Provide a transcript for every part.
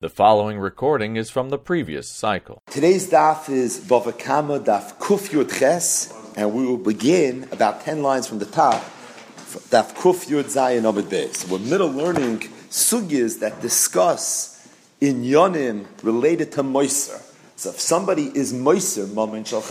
The following recording is from the previous cycle. Today's daf is Bava Kama daf Kuf Yud Ches, and we will begin about 10 lines from the top, daf Kuf Yud Zayin Amid Beis. We're middle learning sugyas that discuss in yonim related to Moiser. So if somebody is Moiser, Mamin Shal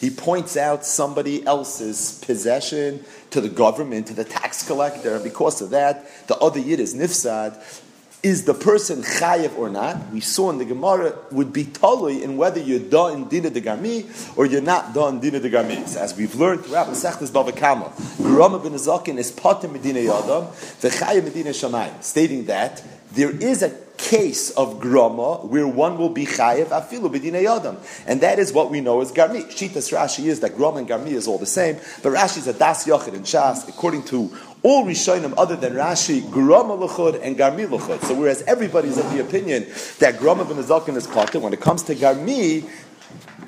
he points out somebody else's possession to the government, to the tax collector, and because of that, the other yid is Nifsad, is the person chayev or not? We saw in the Gemara would be totally in whether you're da in dina de garmi or you're not da in dina de garmi. So as we've learned throughout Masechtas Bava Kama, Rama ben Azakin is patim medina yadam v'chayev medina shamayim, stating that there is a case of grama where one will be chayev afilu b'dina yadam, and that is what we know as garmi. Shitas Rashi is that grama and garmi is all the same, but Rashi is a das yochid in Shas according to all Rishonim other than Rashi, Grama and Garmi Luchud. So whereas everybody's of the opinion that Grama ben Azakin is Katan, when it comes to Garmi,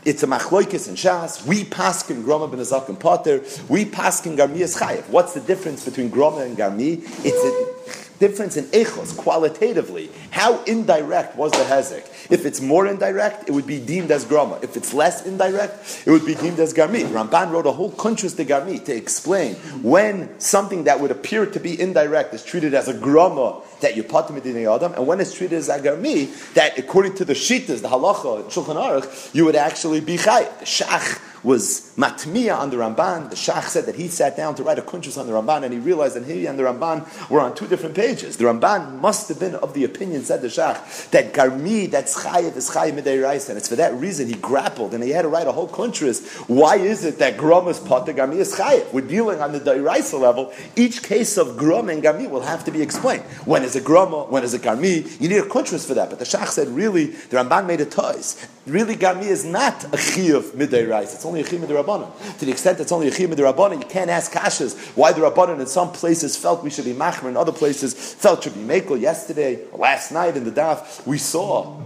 it's a machloikis and shas. We paskin groma ben azakim potter. We paskin garmi is chayev. What's the difference between groma and garmi? It's a difference in echos, qualitatively. How indirect was the hezek? If it's more indirect, it would be deemed as grama. If it's less indirect, it would be deemed as garmi. Ramban wrote a whole kuntras to garmi to explain when something that would appear to be indirect is treated as a grama that you patim adam, and when it's treated as a garmi, that according to the shitas, the halacha, shulchan aruch, you would actually be chayiv. Shach was matmiya on the Ramban. The Shach said that he sat down to write a kunchus on the Ramban, and he realized that he and the Ramban were on two different pages. The Ramban must have been of the opinion, said the Shach, that garmi, that's chayiv, is chayiv midei and it's for that reason he grappled, and he had to write a whole kunchus. Why is it that grum is pot, garmi is chayiv? We're dealing on the deiraisa level. Each case of grum and garmi will have to be explained. When is it grama? When is it garmi? You need a kunchus for that. But the Shach said, really, the Ramban made a toys. Really, garmi is not a chiyuv midei It's only a chiyuv midei To the extent it's only a chiyuv midei you can't ask kashas why the rabbanon in some places felt we should be machmer, in other places felt should be mekel. Yesterday, last night in the daf, we saw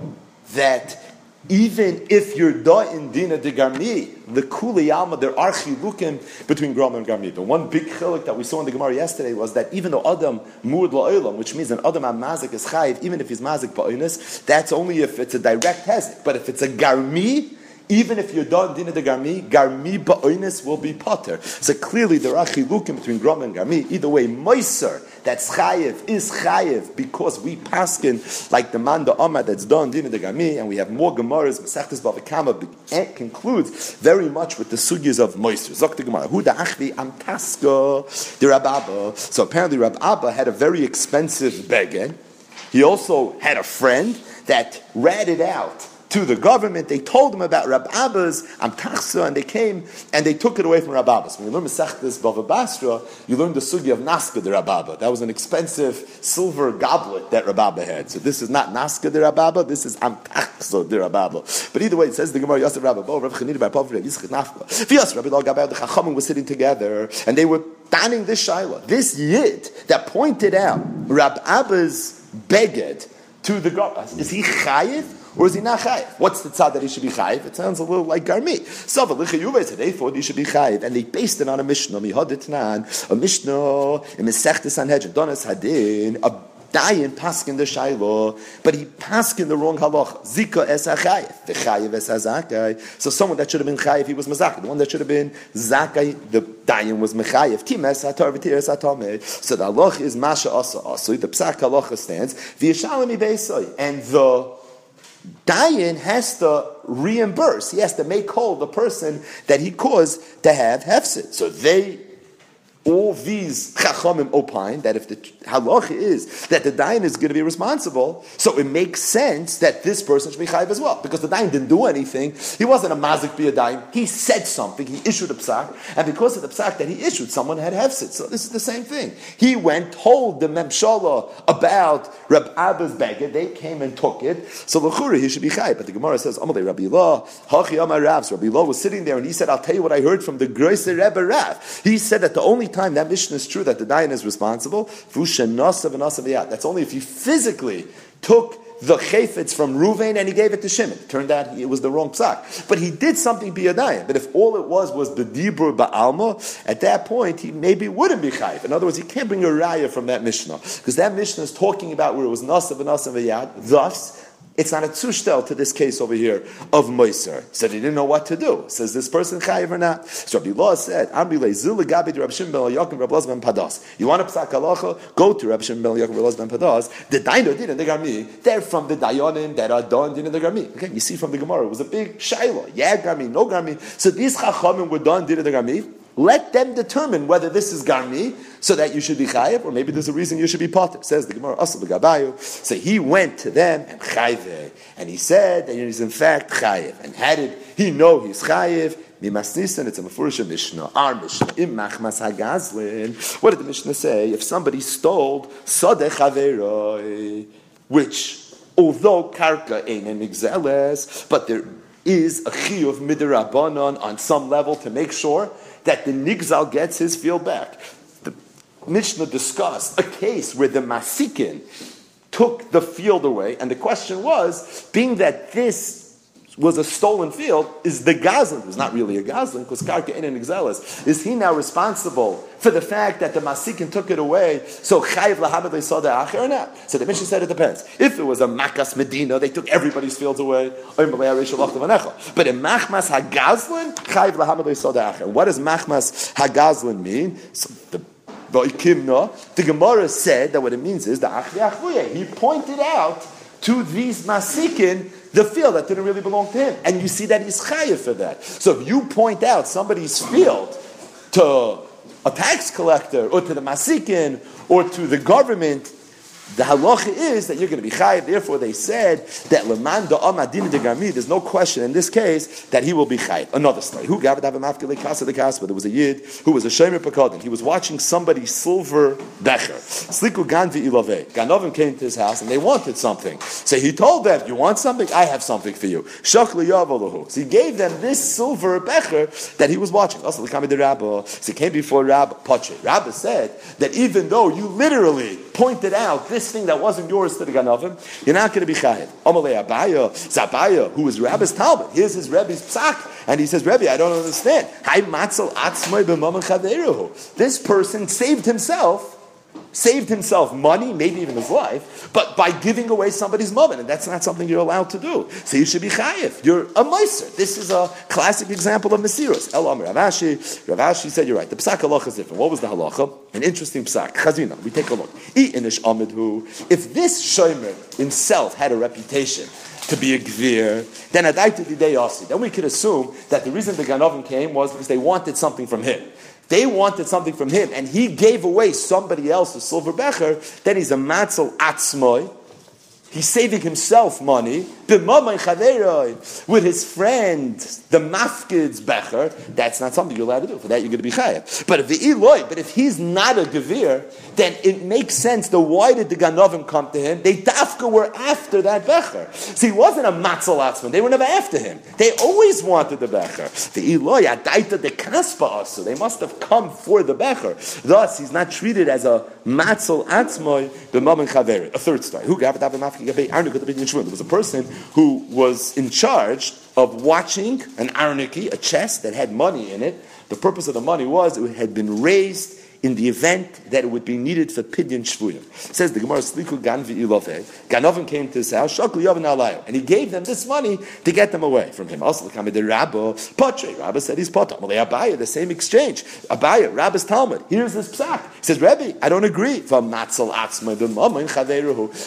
that even if you're da in dina de garmi, the kuli alma, there are chilukim between grama and garmi. The one big chiluk that we saw in the Gemara yesterday was that even though adam mud la'olam, which means an adam mazik is chayiv, even if he's mazik ba'onis, that's only if it's a direct hezek. But if it's a garmi, even if you're done dina de garmi, garmi ba'onis will be potter. So clearly there are chilukim between grama and garmi. Either way, moiser that's chayiv is chayiv because we paskin like the man the Amar that's done dina de gami, and we have more gemaras. Masechtas Bava Kama eh, concludes very much with the sugyas of moiser. Zok the Gemara, who the achvi am taska the Rababa. So apparently Rab Abba had a very expensive beged. He also had a friend that ratted out to the government. They told them about Rab Abba's Amtachsa, and they came and they took it away from Rab Abba's. When you learn Masechtas Bava Basra, you learn the sugi of Naska de Rab Abba. That was an expensive silver goblet that Rab Abba had. So this is not Naska de Rab Abba, this is Amtachsa de Rab Abba. But either way, it says the Gemara Yosef Rab Abba, Rav Chanina by Pav Rav Yitzchak Nafka. Fias Rabbi Log the Chachamim was sitting together, and they were danning this Shaila. This Yid that pointed out Rab Abba's beged to the God. Is he chayiv? Or is he not chayiv? What's the tzad that he should be chayiv? It sounds a little like garmi. So l'chayuve said, therefore he should be chayiv. And they based it on a mishnah, mihaditnan, a mishnah, in Mesechtes Sanhedrin, donas hadin, a dayan paskin the shaylo, but he paskin the wrong halach. Zika es achayev, v'chayev es hazakai. So someone that should have been chayev, he was mazak. The one that should have been zakai, the dayan was mechayev. Tim es hatar es So the halach is masha asa asui. The psak halacha stands v'yishalami beisoy, and the Dayan has to reimburse. He has to make whole the person that he caused to have hefsid. So they all these chachamim opine that if the halach is that the dayan is going to be responsible, so it makes sense that this person should be chayiv as well, because the dayan didn't do anything. He wasn't a mazik be a dayan. He said something. He issued a psak, and because of the psak that he issued, someone had hefsid. So this is the same thing. He went told the memshala about Rab Abba's beggar. They came and took it. So l'chura he should be chayiv. But the Gemara says, Amalei Rabbi Allah, Hachi. Rabbi Allah was sitting there and he said, "I'll tell you what I heard from the Groiser Rebbe Rav." He said that the only time that mission is true that the dayan is responsible. That's only if he physically took the chayfetz from Ruvain and he gave it to Shimon. Turned out it was the wrong psak. But he did something biyadayim. But if all it was was the dibur ba'alma, at that point he maybe wouldn't be chayv. In other words, he can't bring a raya from that Mishnah. Because that Mishnah is talking about where it was nasav and nasav v'yad. Thus, it's not a tzushtel to this case over here of Moiser. Said he didn't know what to do. Says this person chayiv or not? So Rabbi Law said, Amri zil gabi Rabbi. You want to psak halacha? Go to Rabbi Shimon ben Yakim Rabbi ben Padas. The Daino did in the Gami. They're from the Dayonim that are done in the Gami. Okay, you see from the Gemara, it was a big shaila. Yeah, Gami, no Gami. So these chachamim were done in the Gami. Let them determine whether this is garmi, so that you should be chayiv, or maybe there's a reason you should be potter. Says the Gemara, Asal Gabayu. So he went to them and chayiv, and he said that he's in fact chayiv. And how did he know he's chayiv? Mimasnisan, it's a Mefurish Mishnah, our Mishnah, Im Machmas Hagazlin. What did the Mishnah say? If somebody stole Sadeh Chaveroi, which, although Karka ain't an exeles, but there is a chiyuv midirabanon on some level to make sure that the Nigzal gets his field back. Mishnah discussed a case where the Masikin took the field away, and the question was, being that this was a stolen field, is the Gazlan, who's not really a Gazlan, because Karka in an Exelis, is he now responsible for the fact that the Masikin took it away, so Chayiv Lahabad saw the Acher or not? So the Mishnah said it depends. If it was a Makas Medina, they took everybody's fields away, but in Machmas Hagazlan, Chayiv Lahabad saw the Acher. What does Machmas Hagazlan mean? So the the Gemara said that what it means is the He pointed out to these Masikin the field that didn't really belong to him. And you see that he's chayiv for that. So if you point out somebody's field to a tax collector or to the masikin or to the government, the halacha is that you're going to be chayiv. Therefore, they said that leman amadin de gami. There's no question in this case that he will be chayiv. Another story. Who gave it casa de casa? There was a yid who was a shemer pekodin. He was watching somebody's silver becher. Sliku ganvi ilave. Ganovim came to his house and they wanted something. So he told them, "You want something? I have something for you." Shachli yavalahu. So he gave them this silver becher that he was watching. Also, the rabbi. So he came before Rabbi Pache. Rabbi said that even though you literally pointed out this thing that wasn't yours to the Ganovim, you're not going to be chayiv. Amalei Abaya, Zabaya, who was Rabbi's Talmud. Here's his Rebbe's psak. And he says, Rebbe, I don't understand. This person saved himself saved himself money, maybe even his life, but by giving away somebody's moment, and that's not something you're allowed to do. So you should be chayiv. You're a meiser. This is a classic example of mesiros. El Amr Ravashi. Ravashi said, "You're right. The psak halacha is different. What was the halacha? An interesting psak. Chazina. We take a look. Inish amidhu. If this shomer himself had a reputation." To be a gvir, then at Then we could assume that the reason the Ganovim came was because they wanted something from him. They wanted something from him, and he gave away somebody else's silver becher. Then he's a matzel atzmoy. He's saving himself money with his friend, the mafkid's becher, that's not something you're allowed to do. For that, you're going to be chayav. But if the eloy, but if he's not a gevir, then it makes sense. The why did the ganovim come to him? They dafka were after that becher. So he wasn't a matzalatzman. They were never after him. They always wanted the becher. The eloy adaita de kaspa also. They must have come for the becher. Thus, he's not treated as a matzal atzmoy b'mam chaver. A third story. Who There was a person who was in charge of watching an aroniki, a chest that had money in it. The purpose of the money was it had been raised in the event that it would be needed for pidyon shvuyim. Says the Gemara, Sliku gan v'ilove. Ganovim came to his house, shaklu yavin alayo, and he gave them this money to get them away from him. Also, the Rabba, Patre, Rabba said he's potter. Amalei Abaya, the same exchange. Abaya, Rabba's Talmud. Here's this psak. He says, Rebbe, I don't agree.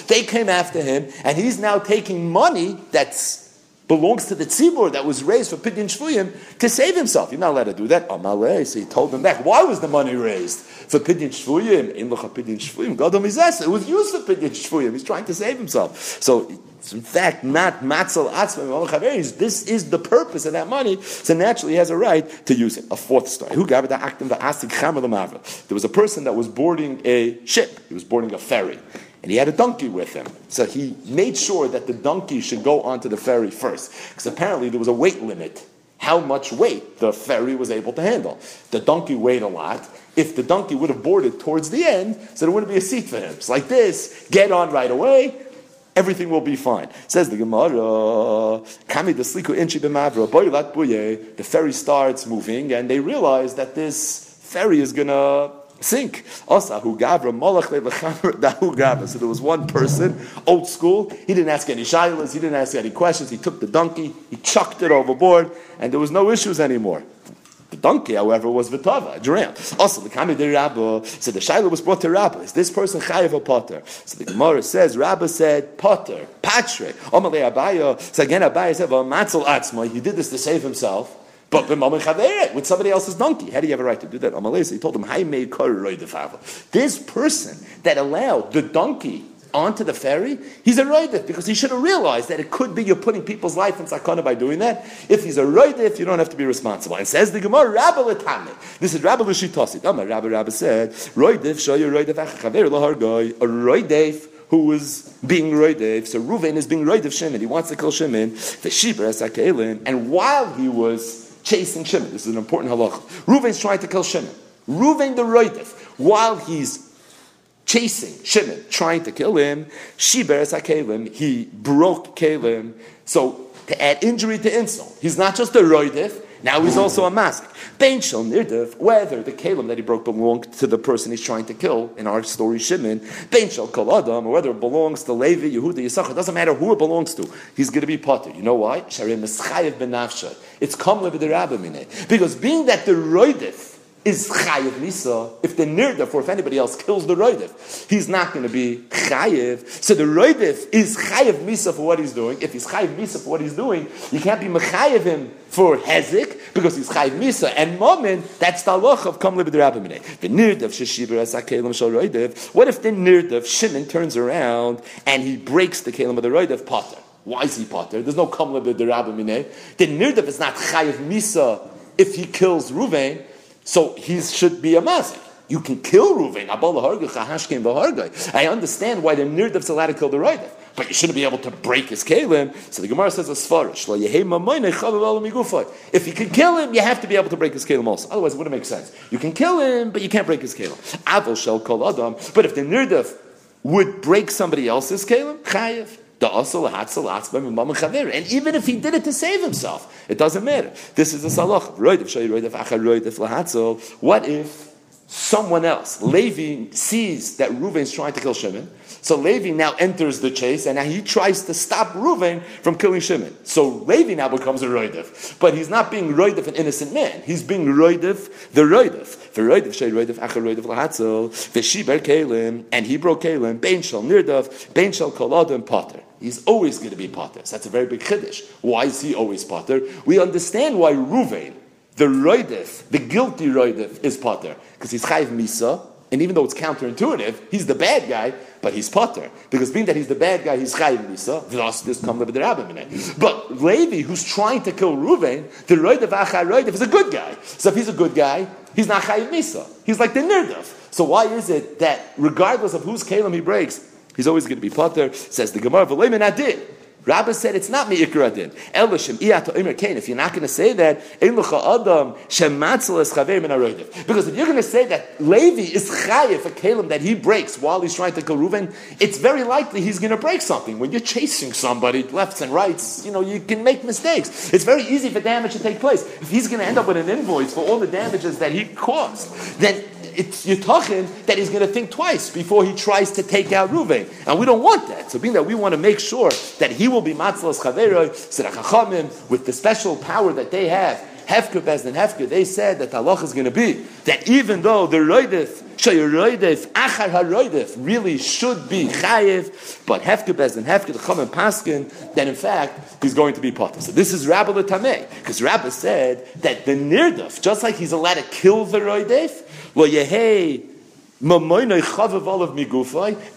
They came after him, and he's now taking money that's belongs to the tzibur that was raised for pidyon shvuyim to save himself. You're not allowed to do that. Amalei, so he told them back. Why was the money raised for pidyon shvuyim? In pidyon shvuyim, Gadol It was used for pidyon shvuyim. He's trying to save himself. So it's in fact not matzal atzma This is the purpose of that money. So naturally, he has a right to use it. A fourth story. Who gave the actim the asik There was a person that was boarding a ship. He was boarding a ferry and he had a donkey with him. So he made sure that the donkey should go onto the ferry first, because apparently there was a weight limit, how much weight the ferry was able to handle. The donkey weighed a lot. If the donkey would have boarded towards the end, so there wouldn't be a seat for him. It's like this, get on right away, everything will be fine. Says the Gemara, the ferry starts moving, and they realize that this ferry is gonna sink. So there was one person, old school. He didn't ask any shilas. He didn't ask any questions. He took the donkey, he chucked it overboard, and there was no issues anymore. The donkey, however, was Vitava, drowned. Also, the Kami de Rabba, so the Shaila was brought to Rabba. Is this person Chayiv or Potter? So the Gemara says, Rabba said, Potter, Patrick, Omalei Abaya. So again, Abaya said, Matzel Atzma, he did this to save himself. But with somebody else's donkey, how do you have a right to do that? He told him, This person that allowed the donkey onto the ferry, he's a roidif because he should have realized that it could be you're putting people's life in sakana by doing that. If he's a roidif, you don't have to be responsible. And says the Gemara, Rabbi Latame. This is Rabbi Lashitosit. Amar Rabbi Rabbi said, roidif shoyu roidif achachaver lahargoy. A roidif who is being roidif. So Ruvain is being roidif Shimon. He wants to kill Shimon. The Shibra Sakelin. And while he was chasing Shimon. This is an important halacha. Reuven's trying to kill Shimon. Reuven the Roidif, while he's chasing Shimon, trying to kill him, Shiberes HaKelim, he broke Kelim. So to add injury to insult, he's not just a Roidif, now he's also a mask. Bein shel nirdev, whether the kalim that he broke belonged to the person he's trying to kill, in our story Shimon, bein shel kol adam, or whether it belongs to Levi, Yehuda, Yisachar, it doesn't matter who it belongs to, he's going to be potter. You know why? Sharim eschayev benafsha. It's kamle b'derabamine. Because being that the roidif, is chayiv misa. If the nirdif or if anybody else kills the roidif, he's not going to be chayiv. So the roidif is chayiv misa for what he's doing. If he's chayiv misa for what he's doing, you can't be mechayiv him for hezik because he's chayiv misa and moment. That's the loch of kam libid The nirdif sheshiber as hakelim shal roidif. What if the nirdif Shimon turns around and he breaks the kelim of the roidif potter? Why is he potter? There's no kam libid The nirdif is not chayiv misa if he kills Ruvain. So he should be a mazik. You can kill Ruvain. I understand why the nirdav's allowed to kill the Roidav. But you shouldn't be able to break his kalim. So the Gemara says. If you can kill him, you have to be able to break his kalim also. Otherwise, it wouldn't make sense. You can kill him, but you can't break his kalim. Avil shall call adam. But if the nirdav would break somebody else's kalim, chayiv. And even if he did it to save himself, it doesn't matter. This is a salach. What if someone else, Levi, sees that Reuven is trying to kill Shimon? So Levi now enters the chase, and now he tries to stop Reuven from killing Shimon. So Levi now becomes a roidif, but he's not being roidif an innocent man. He's being roidif the roidif. The roidif shay roidif acher roidif lahatzel v'shiber kalim, and he broke kalim. Bein shal nirdaf, bein shal kol potter. He's always going to be potter. So that's a very big chiddush. Why is he always potter? We understand why Ruvain, the roidif, the guilty roidif, is potter because he's chayv misa, and even though it's counterintuitive, he's the bad guy, but he's potter. Because being that he's the bad guy, he's chayv misa, thus this comes with the But Levi, who's trying to kill Ruvain, the roidif achar roidif is a good guy. So if he's a good guy, he's not chayv misa. He's like the nirdaf. So why is it that regardless of whose kalim he breaks, He's always going to be potter. Says the Gemara, "V'leimen adin." Rabbi said it's not me'ikra adin. Elishim iyato imer kain. If you're not going to say that, adam shematzel es Because if you're going to say that Levi is chayef a kalim that he breaks while he's trying to kill Reuven, it's very likely he's going to break something. When you're chasing somebody lefts and rights, you know you can make mistakes. It's very easy for damage to take place. If he's going to end up with an invoice for all the damages that he caused, then it's talking that he's going to think twice before he tries to take out Ruvain. And we don't want that. So being that we want to make sure that he will be Matzlas Chaveroi, Sedachachamim, with the special power that they have, Hefker Bezdin Hefker, they said that Allah is going to be that even though the Roidif, Shayorodif, Achar HaRoidif really should be Chayiv, but Hefker Bezdin Hefker, the Chum and Paskin, then in fact he's going to be Potter. So this is Rabbi Tameh, because Rabbi said that the Nirdif, just like he's allowed to kill the Roidif, well, Yehei, Mamoinoi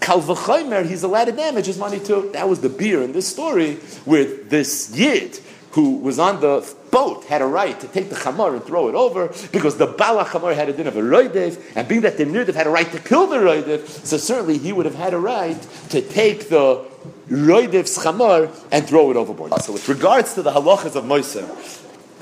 kal he's allowed to damage his money too. That was the beer in this story where this yid who was on the boat had a right to take the chamar and throw it over because the bala chamar had a din of a roidev, and being that the nirdev had a right to kill the roidev, so certainly he would have had a right to take the roidev's chamar and throw it overboard. So with regards to the halachas of Moser,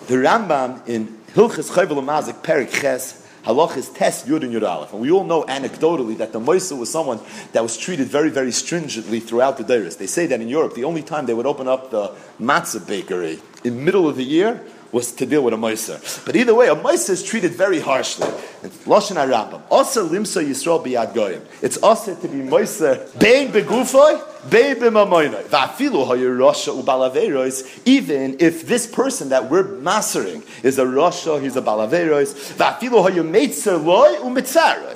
the Rambam in Hilchas Chayvel Mazik Perik Ches Halach is test Yud and Yud Aleph. And we all know anecdotally that the Moisa was someone that was treated very, very stringently throughout the Deiris. They say that in Europe, the only time they would open up the matzah bakery in middle of the year was to deal with a Moiser. But either way, a Moiser is treated very harshly. Lashon HaRambam. Asa limsa Yisrael biyad goyim. It's also to be Moiser bein begufoi, bein b'mamoinoi. Va'afilu hayu Rasha ubalaverois. Even if this person that we're mastering is a Rasha, he's a balaverois. Va'afilu hayu meitzer loy umitzaroi.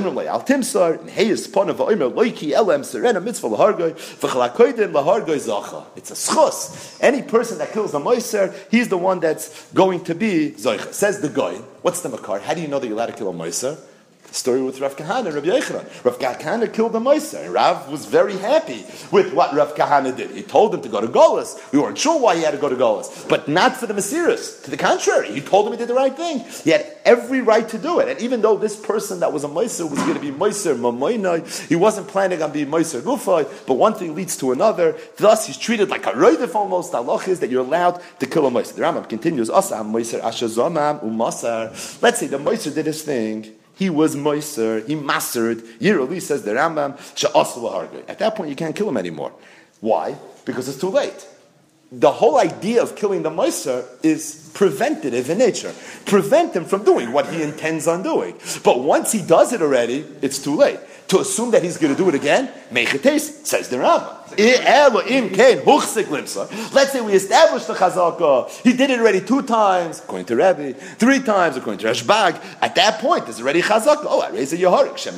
timsar, and loiki serena mitzvah zacha. It's a schus. Any person that kills a Moiser, he's the one that's going to be Zoicha. Says the guy, what's the Makar? How do you know that you're allowed to kill a Moiser? Story with Rav Kahana and Rav Yechanan. Rav Kahana killed the Moiser, and Rav was very happy with what Rav Kahana did. He told him to go to Golas. We weren't sure why he had to go to Golas, but not for the Mesiris. To the contrary, he told him he did the right thing. He had every right to do it. And even though this person that was a Moiser was going to be Moiser Mamoinai, he wasn't planning on being Moiser Gufay, but one thing leads to another. Thus, he's treated like a Roidif almost. The is that you're allowed to kill a Moiser. The Rambam continues. Let's say the Moiser did his thing he was moiser, he mastered. Yiroli says the Rambam, At that point, you can't kill him anymore. Why? Because it's too late. The whole idea of killing the moiser is preventative in nature. Prevent him from doing what he intends on doing. But once he does it already, it's too late. To assume that he's going to do it again, taste, says the Rambam. Let's say we established the chazaka. He did it already two times, according to Rabbi, three times, according to Rashbag. At that point, there's already chazaka. Oh, I raise a Yehorik, Shem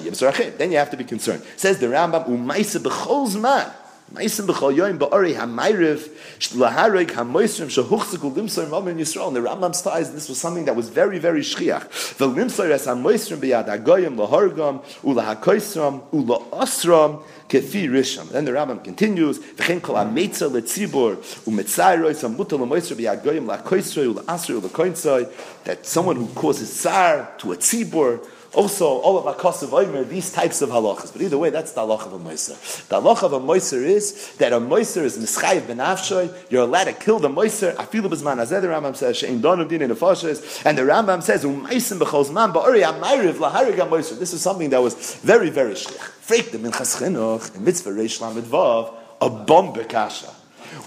Then you have to be concerned. Says the Rambam, Umaisa b'chol man. Meisim b'chol yoyim ba'ori ha'mayriv shlahareg ha'moisrim shehuchzikul limsoy mamin Yisrael. And the Rambam says this was something that was very, very shchiach. The limsoy es ha'moisrim b'yad ha'goyim lahargam ula ha'koisram ula osram kefi risham. Then the Rambam continues, v'chen kol ha'meitza letzibor u'metzayroy samuta l'moisrim b'yad goyim la'koisroy ula asroy ula koinsoy that someone who causes tsar to a tzibor also, all of Akasav Oimer, these types of halachas. But either way, that's the halacha of a Moiser. The halacha of a Moiser is that a Moiser is Mischayiv ben Afshoy. You're allowed to kill the Moiser. Afilu b'zman azeh, the Rambam says, Shein donum din in And the Rambam says, Umaisim b'chol zman ba'ori amayriv laharig ha This is something that was very, very shlich. Freik the minchas chinuch, in mitzvah reish lamed vav, a bomb bekasha.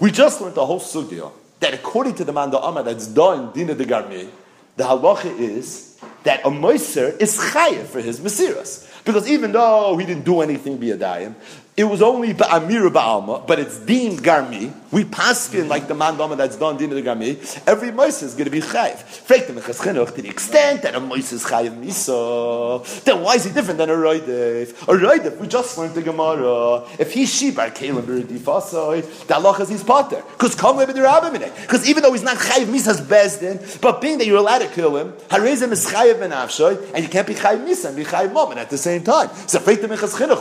We just learned the whole sugya that according to the man Manda Amma that's done, Dina de Garmi, the halacha is that a Moiser is chayiv for his Mesiras. Because even though he didn't do anything biyadayim, it was only ba'amir ba'alma, but it's deemed garmi. We paskin like the mandama that's done din the garmi. Every moise is going to be chayiv. Frek them to the extent that a moise is chayiv misa. Then why is he different than a roidef? A roidef, we just learned the Gemara. If he's sheep, our kalim b'redifasoi, the Allah is his potter. Because come with the rabbim Because even though he's not chayiv misa's bezdin, but being that you're allowed to kill him, harizim is chayiv benafshoy, and you can't be chayiv misa and be chayiv moment at the same time. So frek them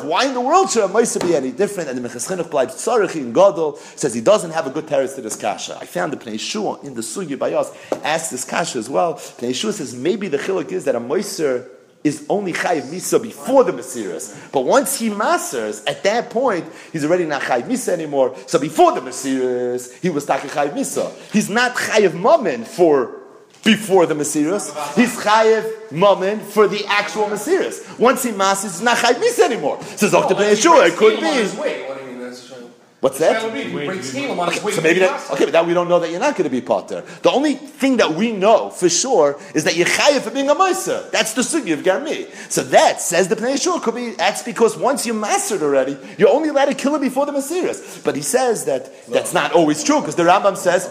why in the world should a moise be any different. And the Minchas Chinuch Tzarech in Godel says he doesn't have a good terrace to this kasha. I found the Pnei Yeshua in the Sugi by us asked this kasha as well. Pnei Yeshua says maybe the chiluk is that a moiser is only chayiv misa before the mesiras. But once he masters, at that point, he's already not chayiv misa anymore. So before the mesiras, he was taki chayiv misa. He's not chayiv mammon for before the Mesiras. He's chayev mammon for the actual Mesiras. Once he masters, he's not chayev mis anymore. Says Dr. Yeshua, it could be. What's that? Okay, so maybe that, okay, but that we don't know that you're not going to be potter. The only thing that we know for sure is that you're chayiv for being a meiser. That's the sugi of garmi. So that says the pnei shul could be. That's because once you're mastered already, you're only allowed to kill it before the mesiras. But he says that that's not always true because the Rambam says.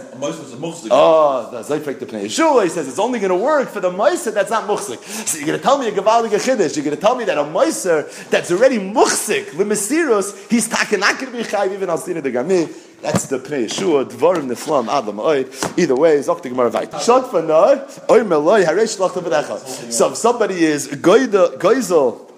Oh, the zayfek the pnei shul. He says it's only going to work for the meiser that's not muchzik. So you're going to tell me a gavaldig chiddush. You're going to tell me that a meiser that's already muchzik the mesiras, he's not going to be chayiv even al the gami. That's the Pnei Yeshua, Dvarim Niflam Adam Oid. Either way, Zok the Gemara Vayt. Shot for no, Oy Meloi, Haresh Lach Tavadechel. So if somebody is Goizel,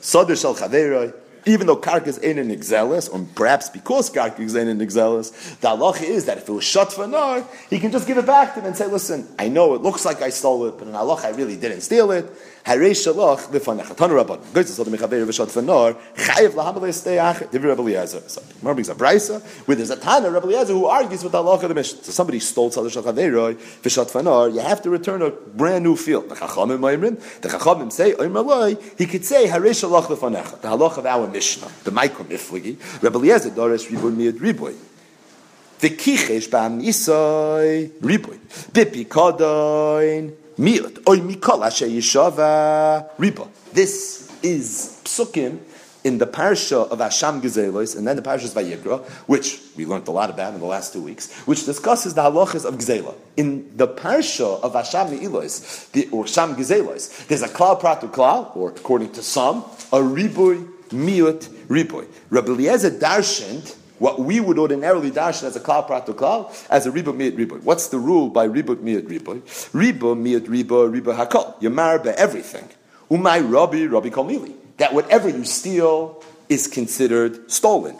Soder Shal Chaveroi, even though karkas ain't an exelis, or perhaps because karkas ain't an exelis, the halacha is that if it was shut for nar, he can just give it back to him and say, listen, I know it looks like I stole it, but in halacha I really didn't steal it. Harei shalach lefanecha. Tanu rabban. Goyz tzad mechaber v'shot for nar, chayiv lahamalei stay achir. Divi Rabbi Eliezer. So, Gemara brings a brisa, where there's a Tana, Rabbi Eliezer, who argues with the halacha of the Mishnah. So somebody stole tzad shal chaveroi, v'shot for nar, you have to return a brand new field. The chachamim ma'imrin, the chachamim say, oim aloi, he could say, harei shalach lefanecha. The halacha of our Mishnah, the Maikom Ifligi, Rabbi Eliezer doris riboy miyad riboy. The kichesh ba'am isoi riboy. Bipi kodoin miut. Oy mikol yishava riboy. This is psukim in the parsha of Asham Gezelos, and then the parsha of Vayikra, which we learned a lot about in the last two weeks, which discusses the halachas of Gezela. In the parsha of Asham Neilos, the, or Sham Gezelos, there's a klal pratu klal, or according to some, a riboy miut riboy. Rabbi Eliezer darshaned what we would ordinarily dash as a klal prato klal, as a riba miut riboy. What's the rule by riba miut riboy? Riba miut riba riba hakol. You marbe everything. Umay rabbi rabbi kalmili. That whatever you steal is considered stolen.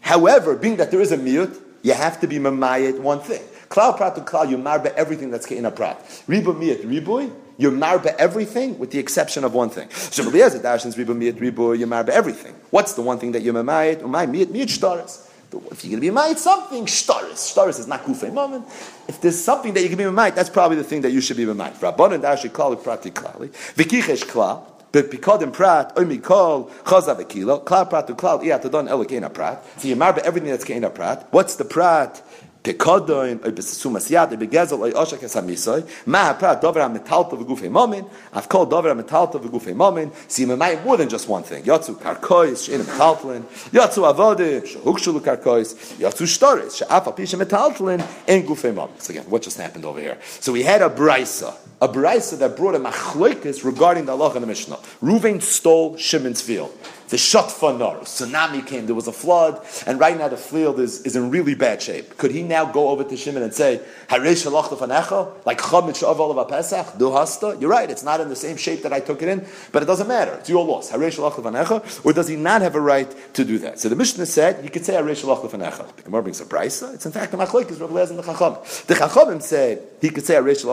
However, being that there is a miut, you have to be mamayet one thing. Klal prato klal, you marbe everything that's ke'ina prat. Riba miut riboy, you marbe everything with the exception of one thing. So Eliezer darshans riba miut riboy, you marbe everything. What's the one thing that you mamayet? Umay miut miut shtaris. If you're going to be ma'it something, shtaris. Shtaris is not kufay moment. If there's something that you can be ma'it, that's probably the thing that you should be ma'it. Rabbanan dashi klali prati klali. Vikichesh klal. But pikod prat, oy mikol, chazav ekilo, klal prat to klal, iya tadon elikena prat. So you marbe everything that's kena prat. What's the prat? Pekodoin, oy yad, oy oy oshak esamisoy, ma haprat, dover ha-metalto v'gufei momin, I've called dover ha-metalto v'gufei momin, see, me more than just one thing. Yatsu karkois, she'enim metaltlin, yatsu avode, she'hukshulu karkois, yatsu shtoris, she'af apisha metaltlin, and gufei momin. So again, what just happened over here? So we had a brisa, a brisa that brought a machloikis regarding the Allah in the Mishnah. Ruvain stole Shimon's field. The shot fanar, tsunami came, there was a flood, and right now the field is, is in really bad shape. Could he now go over to Shimon and say, like Pesach, do hasta? You're right, it's not in the same shape that I took it in, but it doesn't matter. It's your loss. Or does he not have a right to do that? So the Mishnah said, you could say The Gemara brings a brisa. It's in fact a machloik, is Rabbi Lezer and the Chacham. The Chachamim say, he could say Haresh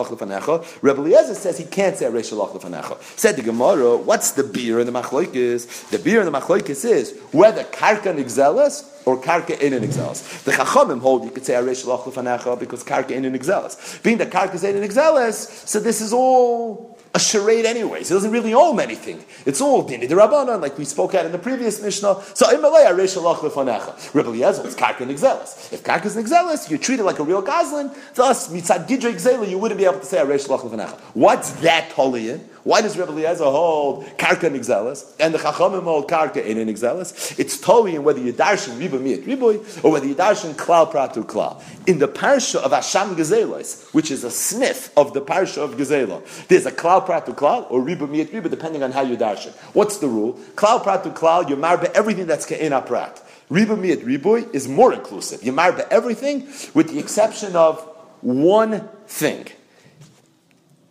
Rabbi Eliezer says he can't say Haresh Said the Gemara, what's the beer in the machloik The beer in the machlokes is whether karka nigzelas or karka in an exelis. The chachamim hold you could say loch lefanecha because karka in an exelis. Being that karka is in an exelis, so this is all a charade anyways. It doesn't really own anything. It's all dini the rabbanon, like we spoke at in the previous mishnah. So imalei aresh loch lefanecha. Rebbe Yezel is karka nigzelis. If karka is nigzelis, you treat it like a real gazlan. Thus mitzad gidra exela, you wouldn't be able to say aresh loch lefanecha. What's that holy? Why does Rebbe Eliezer hold karka nigzelis and the chachamim hold karka in nigzelis? It's totally whether you darshan riba miyat riboy or whether you darshan klal pratu klal. In the parsha of Asham Gezelos, which is a sniff of the parsha of Gezela, there's a klal pratu klal or riba miyat riba, depending on how you darshan. What's the rule? Klal pratu klal, you marbe everything that's ke'ena prat. Riba miyat riboy is more inclusive. You marbe everything with the exception of one thing.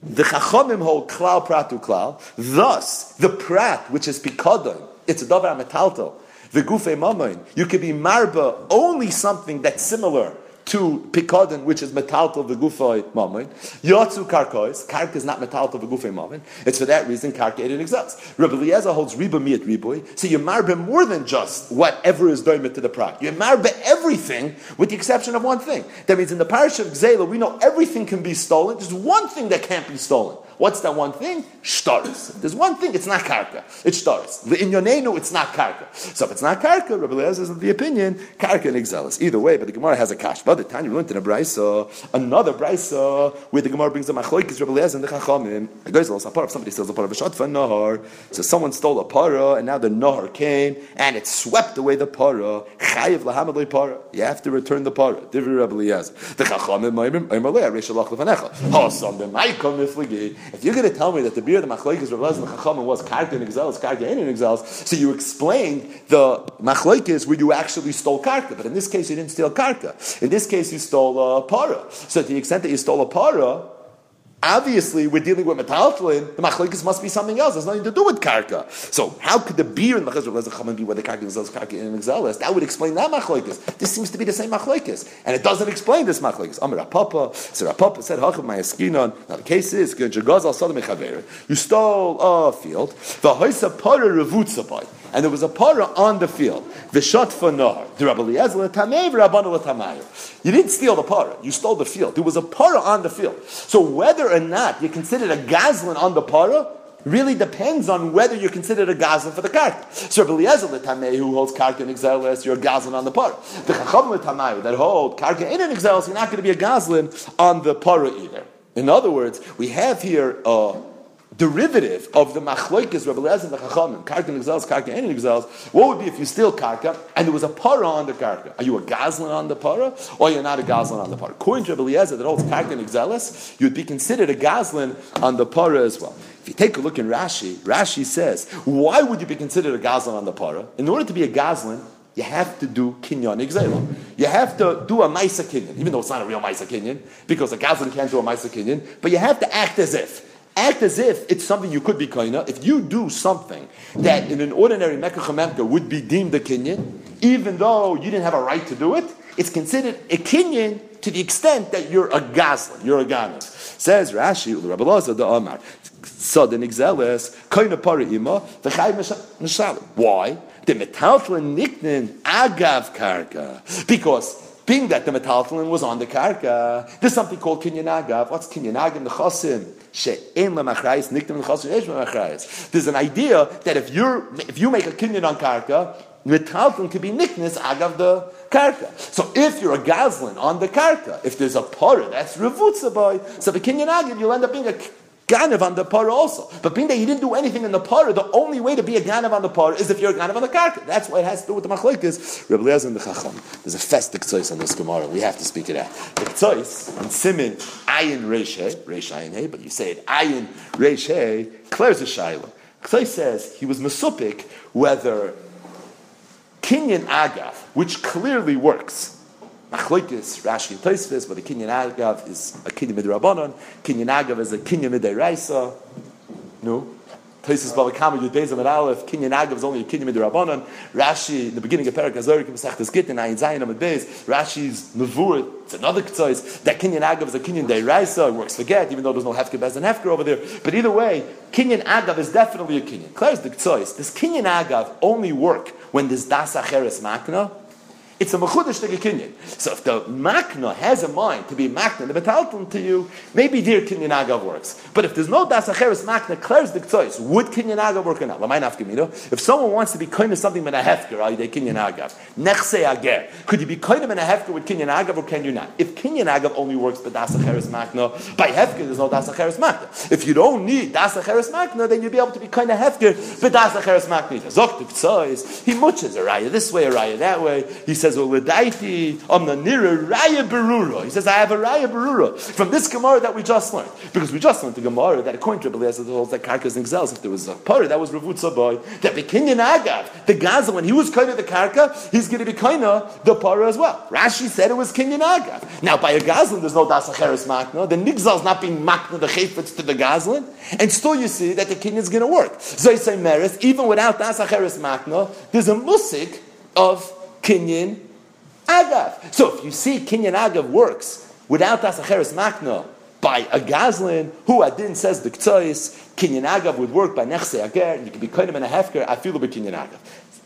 The Chachamim hold klal pratu klal. Thus, the prat, which is pikodon, it's a davar metalto. The gufe mamoin, you can be marba only something that's similar to Pikodin, which is metalto v'gufay mamin. Yotzu karkois, kark is not metalto v'gufay mamin. It's for that reason kark ate exists. Rabbi Eliezer holds riba miat riboy, so you marbe more than just whatever is doimit to the prat. You marbe everything with the exception of one thing. That means in the parish of Gzela, we know everything can be stolen. There's one thing that can't be stolen. What's that one thing? Shtaris. There's one thing, it's not karka. It's shtaris. In Yonenu, it's not karka. So if it's not karka, Rabbi Eliezer is of the opinion, karka and exelis. Either way, but the Gemara has a kash. But the time you learned in a brisa, another brisa where the Gemara brings a machloikis Rebbe Eliezer and the Chachamim. It goes also a part of somebody steals a part of a shotfa nahar. So someone stole a para and now the nahar came and it swept away the para. Chayiv lahamad para. You have to return the para. Divri Rebbe Eliezer. The Chachamim ma'imim aimalei arishalach lefanecha. Hasam b'maikam mifligi. If you're going to tell me that the beer of the Rebbe Eliezer and was karka and exels, karka and exels, so you explained the machloikis where you actually stole karka, but in this case you didn't steal karka. In this case you stole a para. So to the extent that you stole a para, Obviously, we're dealing with metaltlin. The machlekes must be something else. There's nothing to do with karka. So, how could the beer in the chazar lezachamim be where the karka is karka in exelis? That would explain that machlekes. This seems to be the same machlekes, and it doesn't explain this machlekes. Amar Papa, so Papa said, "Hachav my eskinon." Now the case is, you stole a field. The hoisa para revutza and there was a para on the field. V'shot for nor. The Rabbi Eliezer. You didn't steal the para. You stole the field. There was a para on the field. So whether or not you're considered a gazlan on the para really depends on whether you're considered a gazlan for the karka. So Rabbi Eliezer l'tamei who holds karka in exiles, you're a gazlan on the para. The chacham l'tamayu that hold karka in an exiles, you're not going to be a gazlan on the para either. In other words, we have here a derivative of the machloikis Rabbi Lezer and the Chachamim, karka and exels, karka and exels, what would be if you steal karka and there was a para on the karka? Are you a gazlan on the para or you're not a gazlan on the para? According to Rabbi Lezer that holds karka and you'd be considered a gazlan on the para as well. If you take a look in Rashi, Rashi says, why would you be considered a gazlan on the para? In order to be a gazlan, you have to do kinyan exela. You have to do a maisa kinyan, even though it's not a real maisa kinyan, because a gazlan can't do a maisa kinyan, but you have to act as if act as if it's something you could be kaina. If you do something that in an ordinary Mekka would be deemed a kinyan, even though you didn't have a right to do it, it's considered a kinyan to the extent that you're a gazlan, you're a ganas. Says Rashi, Rabbi Lazar, the Amar, Sudden exeles, kaina para ima, v'chay mishalim. Why? The metaltlin niknin agav karka. Because being that the metaltalin was on the karka, there's something called kinyan agav. What's kinyan agav? The chosim she'en lemachrayis niktim chosim There's an idea that if you if you make a kinyan on karka, metaltalin could be niknis agav the karka. So if you're a gazlin on the karka, if there's a para that's revutza boy, so the kinyan agav, you'll end up being a Ganav on the para also. But being that you didn't do anything in the para, the only way to be a Ganav on the para is if you're a Ganav on the karka. That's what it has to do with the machlekes. Rabbi Lezer and the Chacham. There's a festive ktsois on this Gemara. We have to speak it out. The ktsois in Simin Ayin Reishe, Reish Ayin Hey, but you say it Ayin Reish Hey, clears a. Ktsois says he was mesupik whether Kinyan Agav, which clearly works, Machloikis, Rashi and Tosfos, but the Kinyan Agav is a Kinyan Midrabanon, Kinyan Agav is a Kinyan Midraisa. No. Tosfos Balakama Yud Bezam at Aleph, Kinyan Agav is only a Kinyan Midrabanon. Rashi, in the beginning of Perak Azorik, Mesachtas Gittin, Ayin Zayin Amid Bez, Rashi's Mavur, it's another Ktsois, that Kinyan Agav is a Kinyan Deiraisa, it works forget, even though there's no Hefker Bez and Hefker over there. But either way, Kinyan Agav is definitely a Kinyan. Claire's the Ktsois. Does Kinyan Agav only work when there's Das Acheres Makna? It's a mechudesh to kinyan. So if the makna has a mind to be makna, the betalton to you, maybe dear kinyan agav works. But if there's no das acheres makna, clears the ktsois, would kinyan agav work or not? If someone wants to be kind of something with a hefker, are they kinyan agav? Nechse ager. Could you be kind of in a hefker with kinyan agav or can you not? If kinyan agav only works by das acheres makna, by hefker there's no das acheres makna. If you don't need das acheres makna, then you'll be able to be kind of hefker, but das acheres makna. Zok the he muches a raya this way, a raya that way. He says, says, "Uledaiti amna nira raya berura." He says, "I have a raya berura from this Gemara that we just learned because we just learned the Gemara that according to Rabbi Eliezer holds that karkas and gzels. If there was a parah that was revutza boy, that the kinyan agav, the Gaza when he was kind of the karka, he's going to be kind of the parah as well. Rashi said it was kinyan agav. Now by a gazlan, there's no dasacheres makna. The nigzal's not being makna the chayfetz to the gazlan, and still you see that the kinyan is going to work. So say meres, even without dasacheres makna, there's a musik of kinyan Agav. So if you see Kinyan Agav works without Asacheres Makna by a Gazlin, who Adin says the Ktsois, Kinyan Agav would work by Nechse Ager, and you can be of in a Hefker, I feel a bit Kinyan Agav.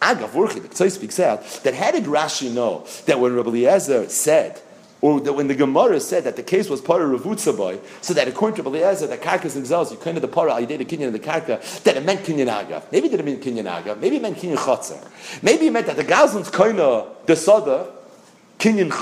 Agav working, the Ktsois speaks out, that how did Rashi know that when Rabbi Eliezer said, or that when the Gemara said that the case was para Ravutza boy, so that according to Eliezer, the karkas themselves, you of the para, did the kinyan of the karka, that it meant kinyan agav. Maybe it didn't mean kinyan agav. Maybe it meant kinyan chotzer. Maybe it meant that the gazlan's kind of the sada, kinyan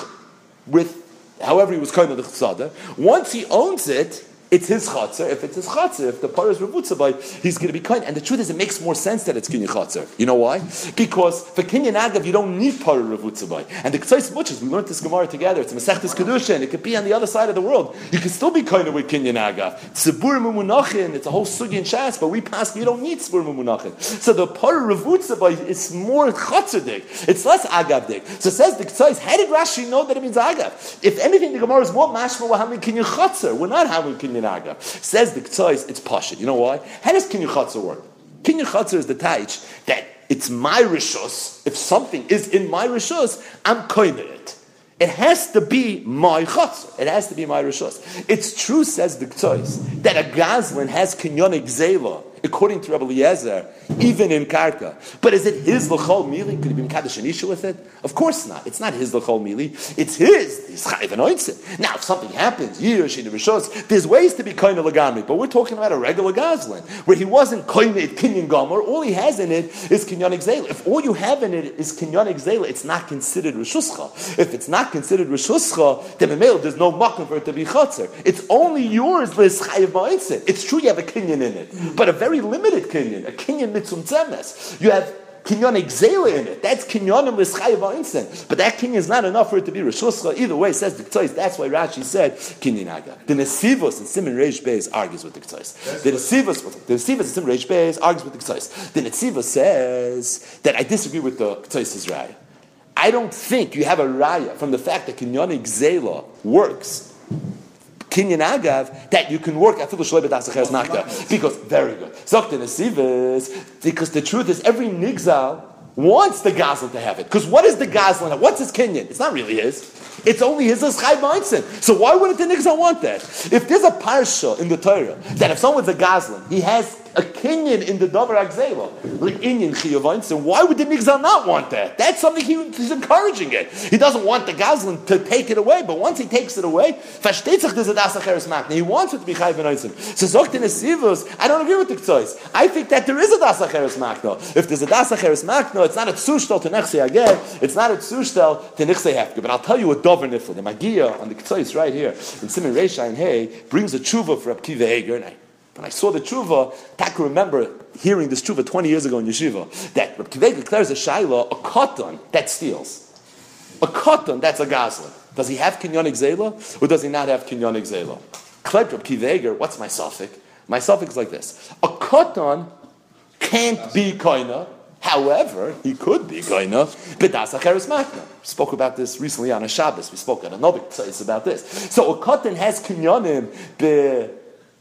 with however he was of the chsada. Once he owns it, it's his chatzar. If it's his chatzar, if the par is by, he's going to be kind. And the truth is, it makes more sense that it's kinyan chatzar. You know why? Because for kinyan agav, you don't need par by. And the ksais muchas, we learned this gemara together. It's a kedusha, and it could be on the other side of the world. You can still be kind with kinyan agav. Tzibur mumunachin, it's a whole sugi and shas, but we pass, you don't need tzibur mumunachin. So the par by is more chatzardik. It's less agavdik. So says the ksais, how did Rashi know that it means agav? If anything, the gemara is more mashma, we're having kinyan. We're not having kinyan Naga. Says the Ktsois, it's Pashit. You know why? How does Kinyan work? Kinyan is the taich that it's my rishus. If something is in my rishus, I'm koining it. It has to be my chatzar. It has to be my rishus. It's true, says the Ktsois, that a gazlan has kinyonik zela according to Rabbi Eliezer, even in Karka. But is it his L'chol Mili? Could he be Mkadosh Anisha with it? Of course not. It's not his L'chol Mili. It's his. He's Chayiv Now, if something happens, Yirosh, Rishos, there's ways to be Koine Lagami, but we're talking about a regular Goslin, where he wasn't Koine Kinyan Gomer. All he has in it is Kinyan Zela. If all you have in it is Kinyan Zela, it's not considered Rishuscha. If it's not considered Rishuscha, then there's no makom for it to be Chotzer. It's only yours, It's true you have a Kinyan in it, but a very very limited kinyan, a kinyan mitzum tzemes. You have kinyan exela in it. That's kinyanim l'schayev einstein. But that kinyan is not enough for it to be rishuscha. Either way, says the K'tzais. That's why Rashi said kinyan aga. The Nesivos and Simon Reish Beis argues with the K'tzais. The Nesivos, the Nesivos and Simon Reish Beis argues with the K'tzais. The Nesivos says that I disagree with the K'tzais' raya. I don't think you have a raya from the fact that kinyan exela works kinyan agav that you can work afilu shalei b'dasacheres makta. Because very good. Zokta nesivas. Because the truth is, every nigzal wants the goslin to have it. Because what is the goslin? What's his kinyan? It's not really his. It's only his as chai So why wouldn't the nigzal want that? If there's a parsha in the Torah that if someone's a goslin, he has a kinyan in the Dover like Inyan Chiyavain. So why would the Nigzal not want that? That's something he, he's encouraging it. He doesn't want the Gazlan to take it away, but once he takes it away, he wants it to be Chayv and So Zokt in Esivus, I don't agree with the Ktsois. I think that there is a Das Acheres Makno. If there's a Das Acheres Makno, it's not a Tzushtel to Nechse again, it's not a Tzushtel to Nechse Hefke. But I'll tell you a Dover Nifl. The Magia on the Ktsois right here, in Simon Reisha and Hay, brings a tshuva for Rab Kiva Eiger, and I when I saw the tshuva, I can remember hearing this tshuva 20 years ago in yeshiva, that Reb Kiveg declares a shaila, a cotton that steals. A cotton that's a gazlan. Does he have kinyonik zela, or does he not have kinyonik zela? Kleb Reb Kiveger, what's my suffix? My suffix is like this. A cotton can't be koina, However, he could be koina b'das acheres makna. Spoke about this recently on a Shabbos. We spoke at another place about this. So a cotton has kinyonim be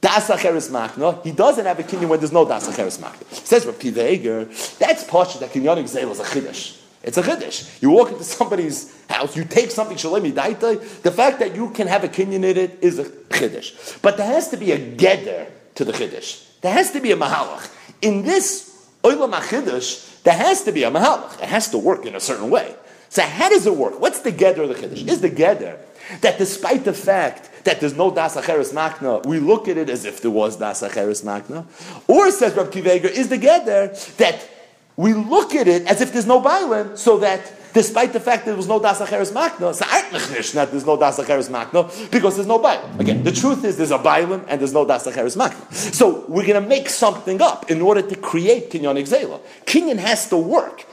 Das Acheres Makna, he doesn't have a kinyan when there's no Das Acheres Makna. Says Rav Kiva Eiger, that's Pasha that kinyanik Zel is a Chiddush. It's a Chiddush. You walk into somebody's house, you take something Shalemi Daita, the fact that you can have a kinyan in it is a Chiddush. But there has to be a Geder to the Chiddush. There has to be a Mahalach. In this Oilam HaChiddush, there has to be a Mahalach. It has to work in a certain way. So how does it work? What's the Geder of the Chiddush? Is the Geder that despite the fact that there's no das acheres makna, we look at it as if there was das acheres makna. Or says Rabbi Kiveger, is the geder that we look at it as if there's no bailim, so that despite the fact that there was no das acheres makna, that there's no das acheres makna because there's no bailim. Again, the truth is there's a bailim and there's no das acheres makna. So we're going to make something up in order to create kinyan exela. Kinyan has to work.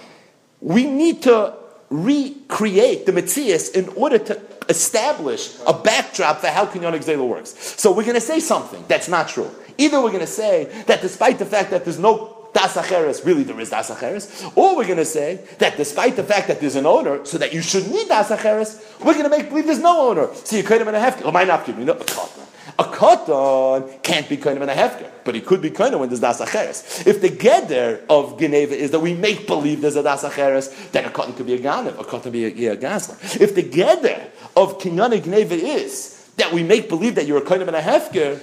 We need to recreate the Metzias in order to establish a backdrop for how Kinyonik Zela works. So we're going to say something that's not true. Either we're going to say that despite the fact that there's no Das Acheres, really there is Das Acheres, or we're going to say that despite the fact that there's an owner, so that you should need Das Acheres, we're going to make believe there's no owner. So you hefker. Or might not give me no, a cotton can't be kind of in a hefker, but he could be kind of when there's Das Acheres. If the geder of Geneva is that we make believe there's a Das Acheres, then a cotton could be a Ganev, a cotton could be a, yeah, a. If the geder of Kinyana Geneva is that we make believe that you're a of in a hefker,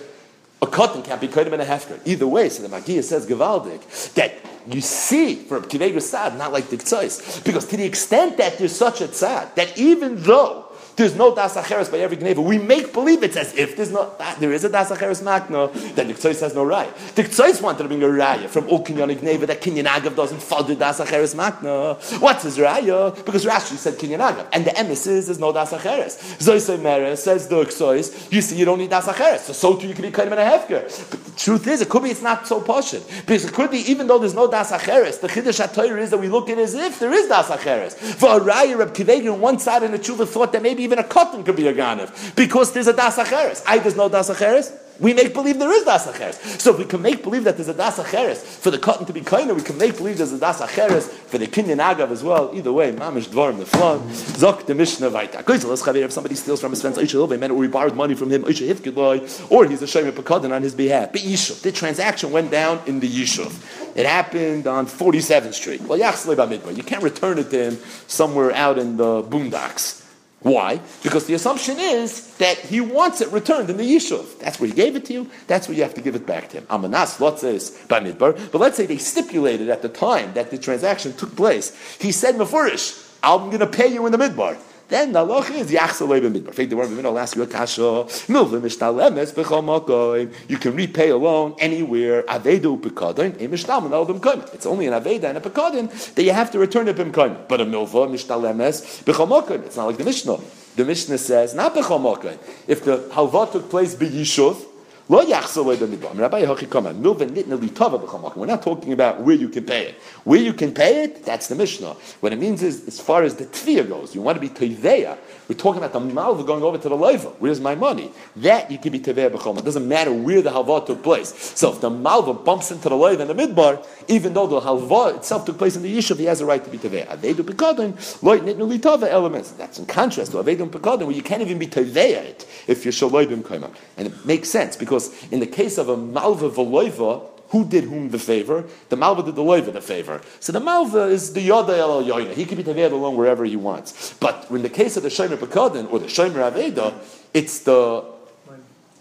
a cotton can't be of in a hefker. Either way, so the Magia says Gavaldik that you see from Sad, not like the Ktsois. Because to the extent that there's such a tzad, that even though there's no das acheres by every gneva. We make believe it's as if there's no, there is a das acheres makna, then the Ktsois has no raya. The Ktsois wanted to bring a raya from all kinyan gneva that kinyan agav doesn't follow das acheres makna. What's his raya? Because Rashi said kinyan agav. And the emes is there's no das acheres. Zoisei meres says the Ktsois, you see you don't need das acheres. So, so too you can be kind a hefker. But the truth is, it could be it's not so poshut. Because it could be even though there's no das acheres, the chiddush HaTorah is that we look at it as if there is das acheres. For a raya, Reb Kivegin on one side and the tshuva thought that maybe even a cotton could be a ganev because there's a das acheres. I there's no das acheres. We make believe there is das acheres. So if we can make believe that there's a das acheres for the cotton to be kinder, we can make believe there's a das acheres for the kinyan agav as well. Either way, mamish dvarim the flood. Zok the mishnah vayta. If somebody steals from his friend, or we borrowed money from him, or he's a shemer pekadin on his behalf. But Yishuv, the transaction went down in the Yishuv. It happened on 47th Street. Well, you can't return it to him somewhere out in the boondocks. Why? Because the assumption is that he wants it returned in the Yishuv. That's where he gave it to you. That's where you have to give it back to him. Amanas lotzes by midbar. But let's say they stipulated at the time that the transaction took place. He said mafurish, I'm going to pay you in the midbar. Then the loch is yachsalei b'midbar. Fake the word b'midbar. You a kasha. Milvim mishtalemes b'chol You can repay a loan anywhere. Avedu pekadin. Imishtalman al b'mkoim. It's only an aveda and a pekadin that you have to return it b'mkoim. But a milva mishtalemes b'chol It's not like the Mishnah. The Mishnah says not b'chol If the halva took place b'yishuv, we're not talking about where you can pay it. Where you can pay it, that's the Mishnah. What it means is, as far as the tfiyah goes, you want to be teveya. We're talking about the malva going over to the leiva. Where's my money? That you can be teveya b'choma. It doesn't matter where the halva took place. So if the malva bumps into the leiva in the midbar, even though the halva itself took place in the yishuv, he has a right to be teveya. Avedu pekadin, loy nitnu elements. That's in contrast to avedu pekadin, where you can't even be teveya it if you're shaloibim kaima. And it makes sense because in the case of a malva v'loiva, who did whom the favor? The malva did the loiva the favor. So the malva is the yoda el yoina. He can be tavered alone wherever he wants. But in the case of the shomer pekadin or the shomer aveda, it's the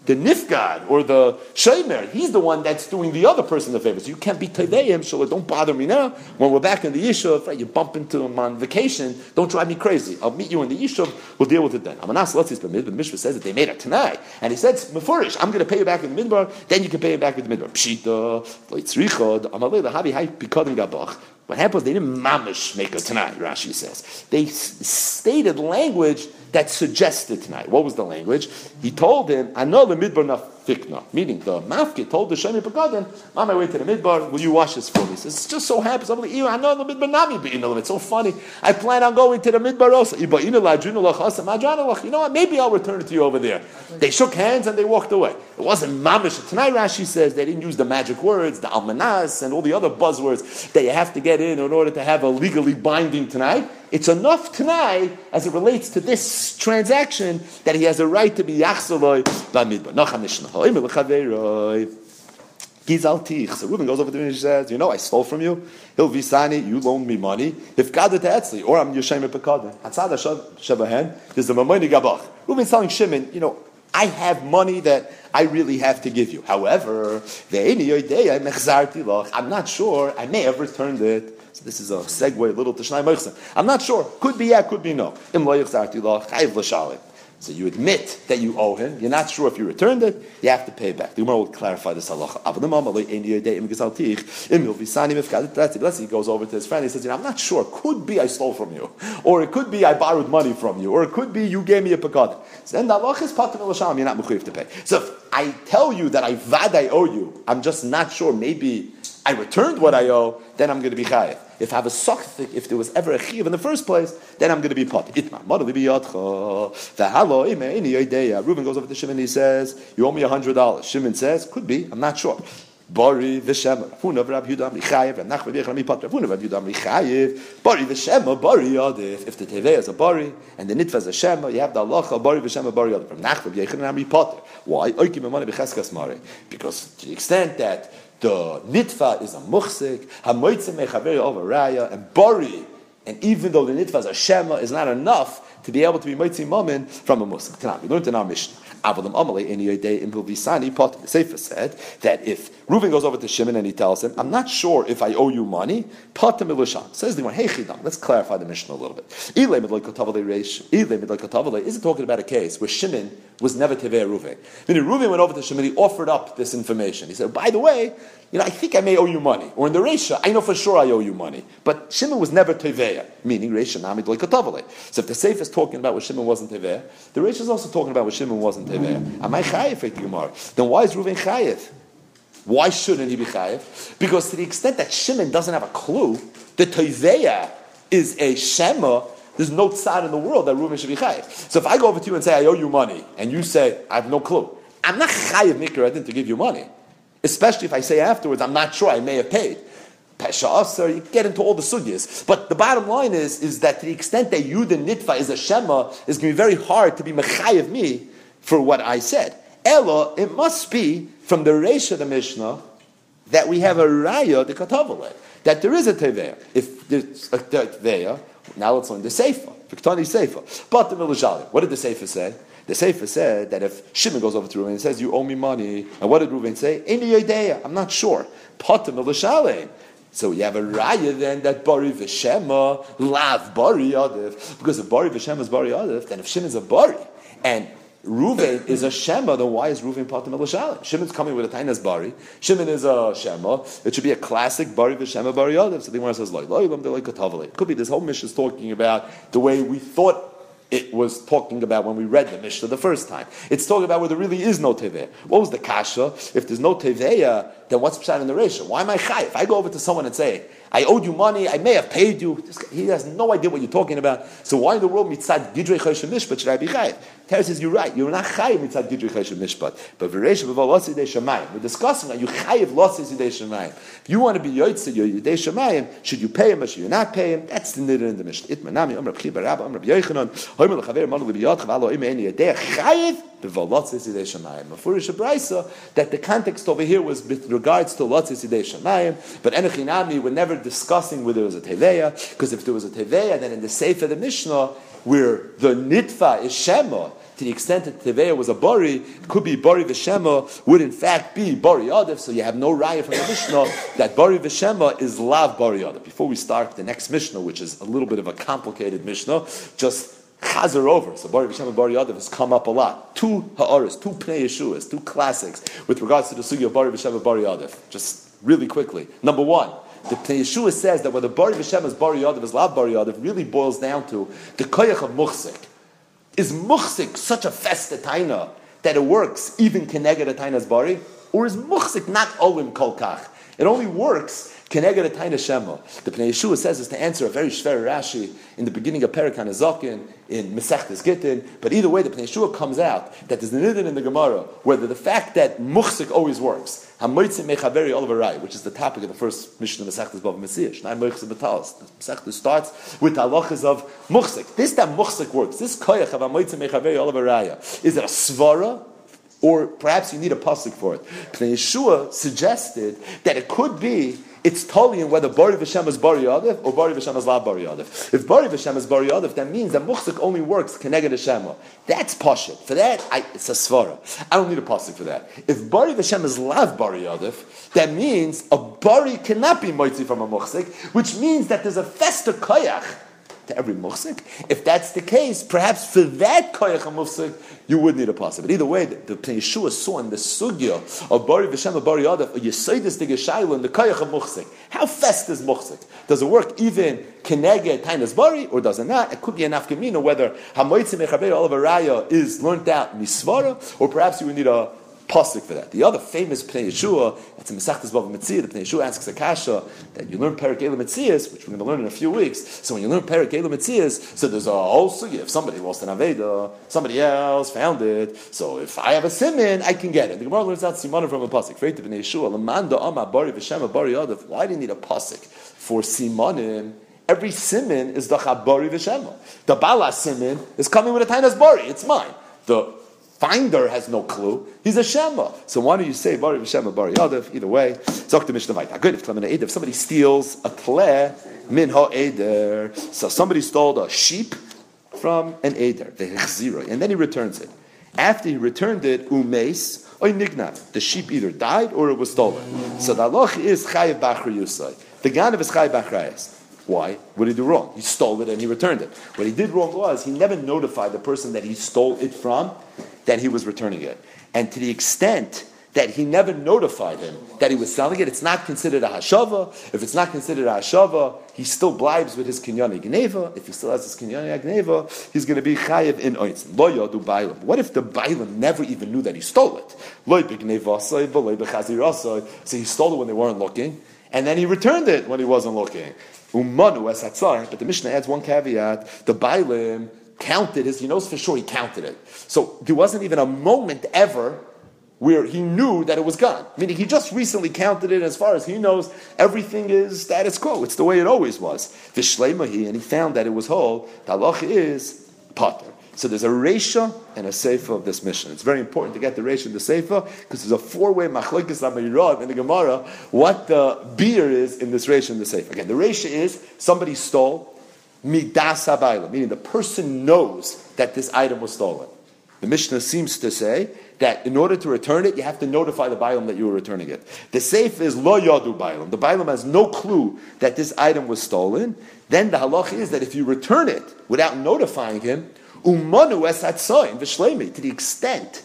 the nifgad or the shaymer, he's the one that's doing the other person the favor. So you can't be teveim, so don't bother me now. When we're back in the yishuv, right, you bump into him on vacation, don't drive me crazy. I'll meet you in the yishuv, we'll deal with it then. Amanas Latzis the Mishra says that they made it tonight. And he said, Mefurish, I'm going to pay you back in the midbar, then you can pay him back in the midbar. Pshita, Leitzrichod, Amalei, Lahavi, Hai, Pikodim Gabach. What happened was they didn't mamish make a tonight, Rashi says. They stated language that suggested tonight. What was the language? He told him, I know the midbar fikna, meaning the mafke told the Shemi Pagadan, on my way to the midbar, will you wash this for me? He says, it just so happens, I'm like, I know the midbar It's so funny. I plan on going to the midbar also. You know what? Maybe I'll return it to you over there. They shook hands and they walked away. It wasn't mamish. Tonight Rashi says they didn't use the magic words, the almanas, and all the other buzzwords that you have to get in in order to have a legally binding tonight. It's enough tonight as it relates to this transaction that he has a right to be yachsaloi b'midbar. So Reuben goes over to him and he says, You know, I stole from you. He'll visani, you loaned me money. If God to Etzli, or I'm Yoshem Pekadin. Hatzada Shebahen, there's the Mamoni Gabach. Reuben's telling Shimon, You know, I have money that I really have to give you. However, I'm not sure. I may have returned it. So this is a segue, a little to Shnai I'm not sure. Could be yeah, could be no. So you admit that you owe him. You're not sure if you returned it. You have to pay back. The Gemara will clarify this halacha. Let's say he goes over to his friend. He says, you know, "I'm not sure. Could be I stole from you, or it could be I borrowed money from you, or it could be you gave me a pekad." So then the halacha is patim You're not mechuyev to pay. So if I tell you that I vad I owe you, I'm just not sure. Maybe I returned what I owe. Then I'm going to be chayiv. If I have a sochtik, if there was ever a chiv in the first place, then I'm going to be pot. Itma. Modeli biyotcho. The halo imeini yoideya. Reuben goes over to Shimon and he says, You owe me a hundred dollars. Shimon says, Could be, I'm not sure. Bari v'shema. Rafuna v'rab Yudah Michayev. And Nachman v'yecham mipat. Rafuna v'rab Yudah Michayev. Bari v'shema. Bari yadif. If the tevei is a bari and the nitva is a shema, you have the halacha. Bari v'shema. Bari yadif. From Nachman v'yecham mipat. Why? Oikim emane b'cheskas mare. Because to the extent that the nitva is a muchsik, hamoitze mechaveri over raya, and bari, and even though the nitva is a shema, is not enough to be able to be moitzi mamin from a musik. We learned in our mission. Avalim Amalei any day in Bilvisani The Sefer said that if Reuven goes over to Shimon and he tells him, I'm not sure if I owe you money, Pot Milisham. Says the one, Hey Chidam, let's clarify the Mishnah a little bit. Is it talking about a case where Shimon was never Tevei Reuven? Meaning Reuven went over to Shimon, he offered up this information. He said, By the way, you know, I think I may owe you money. Or in the Resha, I know for sure I owe you money. But Shimon was never Teveya, meaning Resha Namid Loikatavale. So if the Sefer is talking about what Shimon wasn't Teveya, the Resha is also talking about what Shimon wasn't Teveya. Am I Chayiv Gemara? Then why is Reuven Chayiv? Why shouldn't he be Chayiv? Because to the extent that Shimon doesn't have a clue, the Teveya is a Shema there's no tzad in the world that Reuven should be chayiv. So if I go over to you and say I owe you money, and you say I have no clue, I'm not chayiv mikra to give you money. Especially if I say afterwards, I'm not sure, I may have paid. Pesha Aser, you get into all the sugyas. But the bottom line is, is that to the extent that you, the nitva, is a shema, is going to be very hard to be mechayiv me for what I said. Ella, it must be from the Reish of the Mishnah that we have a raya, the katavale, that there is a teveya. If there's a teveya, now let's learn the Sefer. Viktani Sefer. But the Milajali, what did the Sefer say? The Sefer said that if Shimon goes over to Reuven and says, You owe me money, and what did Reuven say? Any idea? I'm not sure. Milashale. So you have a raya then that Bari Vishema, Lav Bari Yadiv. Because if Bari Vishema is Bari Yadiv, then if Shimon is a Bari, and Ruven is a Shema, then why is Ruven Patim Elishalim? Shimon's coming with a Tainas Bari. Shimon is a Shema. It should be a classic Bari V'Shema Bari Yadav. So the Gemara says, like, like Could be this whole mission is talking about the way we thought it was talking about when we read the Mishnah the first time. It's talking about where there really is no Teveya. What was the Kasha? If there's no Teveya, then what's Pshat in the ratio? Why am I Chai? If I go over to someone and say, I owed you money, I may have paid you, he has no idea what you're talking about. So why in the world mitzad gidrei chayshim mishpat should I be Chai? Terry says, you're right, you're not Chai mitzad gidrei chayshim mishpat. But v'reisha b'val losi yidei shamayim. We're discussing, are you Chayiv losi yidei shamayim? If you want to be yoytze yidei shamayim, should you pay him or should you not pay him? That's the nidder in the Mishnah. Itmanami, Amr B'chi Barab, Amr B'yoichanon, Hoymel Chaver, Manu L'biyot, Chavalo, Ime Eni Chayiv, that the context over here was with regards to Lotzis Yidei Shamayim, but Enochinami, we're never discussing whether there was a Teveya, because if there was a Teveya, then in the Sefer the Mishnah, where the Nitfa is Shema, to the extent that Teveya was a Bari, it could be Bari Veshema, would in fact be Bari Yadav, so you have no raya from the Mishnah that Bari Veshema is Lav Bari Yadav. Before we start the next Mishnah, which is a little bit of a complicated Mishnah, just chazer over. So Bari Vishem and Bari Yadav has come up a lot. Two ha'aris, two Pnei Yeshuas, two classics with regards to the sugi of Bari Vishem and Bari Yadav. Just really quickly. Number one, the Pnei Yeshua says that whether Bari Vishem is Bari Yadav is Lav Bari Yadav really boils down to the koyach of muchsik. Is muchsik such a festa taina that it works even keneged a taina's bari? Or is muchsik not olim kolkach? It only works Keneged Taina Shema. The Pnei Yeshua says is to answer a very shver Rashi in the beginning of Perikan Azokin, in Mesechtes Gittin, but either way, the Pnei Yeshua comes out that there's an idin in the Gemara, whether the fact that Muchsik always works, Hamoitzim Mechaveri Oliverai, which is the topic of the first mission of Mesechtes Bava Metzia, Shnai Moichsim Betalis. Mesechtes starts with the halachas of Muchsik. This that Muchsik works, this koyach of Hamoitzim Mechaveri Oliverai, is it a svara? Or perhaps you need a pasuk for it. Pnei Yeshua suggested that it could be it's totally in whether Bari V'Shem is Bari Yadif or Bari V'Shem is La Bari Yadif. If Bari V'Shem is Bari Yadif, that means that Muchzik only works Keneged Hashemah. That's Pashit. For that, I, it's a Svara. I don't need a Pasuk for that. If Bari V'Shem is Lav Bari Yadif, that means a Bari cannot be Moitzi from a Muchzik, which means that there's a Fester Koyach to every muhsik. If that's the case, perhaps for that koyach muhsik, you would need a pasuk. But either way, the, the Yeshua saw in the sugya of Bari V'Shem Bari Yadav, a Yesodis the Geshayla in the koyach of muhsik. How fast is muhsik? Does it work even kenege tainas bari or does it not? It could be an afkamina whether hamoitzim mechaber olav is learned out misvara, or perhaps you would need a pasuk for that. The other famous Pnei Yeshua, it's in Mesachtes Bava Metzia, the Pnei Yeshua asks Akasha that you learn Perik Metzias, which we're going to learn in a few weeks. So when you learn Perik Metzias, so there's a whole sugi. If somebody lost an Aveda, somebody else found it. So if I have a simin, I can get it. The Gemara learns out simanim from a pasuk. Why do you need a pasuk for simanim? Every simin is the Chabari V'Shema. The Bala simin is coming with a Tainas Bari. It's mine. The finder has no clue. He's a Shema. So why don't you say Bari Shema Bari Yadav? Either way, Zok the Mishnah Vayta. Good if if somebody steals a tle min ha eder. So somebody stole a sheep from an eder, the zero, and then he returns it. After he returned it, umes, or. The sheep either died or it was stolen. So the halach is chayiv bachri yusai. The ganav is chayiv bachrayas. Why? What did he do wrong? He stole it and he returned it. What he did wrong was he never notified the person that he stole it from that he was returning it. And to the extent that he never notified him that he was selling it, it's not considered a hashava. If it's not considered a hashava, he still blibes with his kinyani gneva. If he still has his kinyani gneva, he's going to be chayiv in oitzin. Lo yodu bailam. What if the bailam never even knew that he stole it? So he stole it when they weren't looking, and then he returned it when he wasn't looking. Umanu but the Mishnah adds one caveat: the bailim counted his. He knows for sure he counted it. So there wasn't even a moment ever where he knew that it was gone. Meaning he just recently counted it. As far as he knows, everything is status quo. It's the way it always was. Vishlemahi, and he found that it was whole. The halach is potter. So there's a Resha and a Seifa of this mission. It's very important to get the Resha and the Seifa because there's a four-way machlokes amayirav in the Gemara what the beer is in this Resha and the Seifa. Again, the Resha is somebody stole midas habayla, meaning the person knows that this item was stolen. The Mishnah seems to say that in order to return it, you have to notify the Bailam that you were returning it. The safe is lo yadu Bailam. The Bailam has no clue that this item was stolen. Then the halach is that if you return it without notifying him, umanu es v'shlemi, to the extent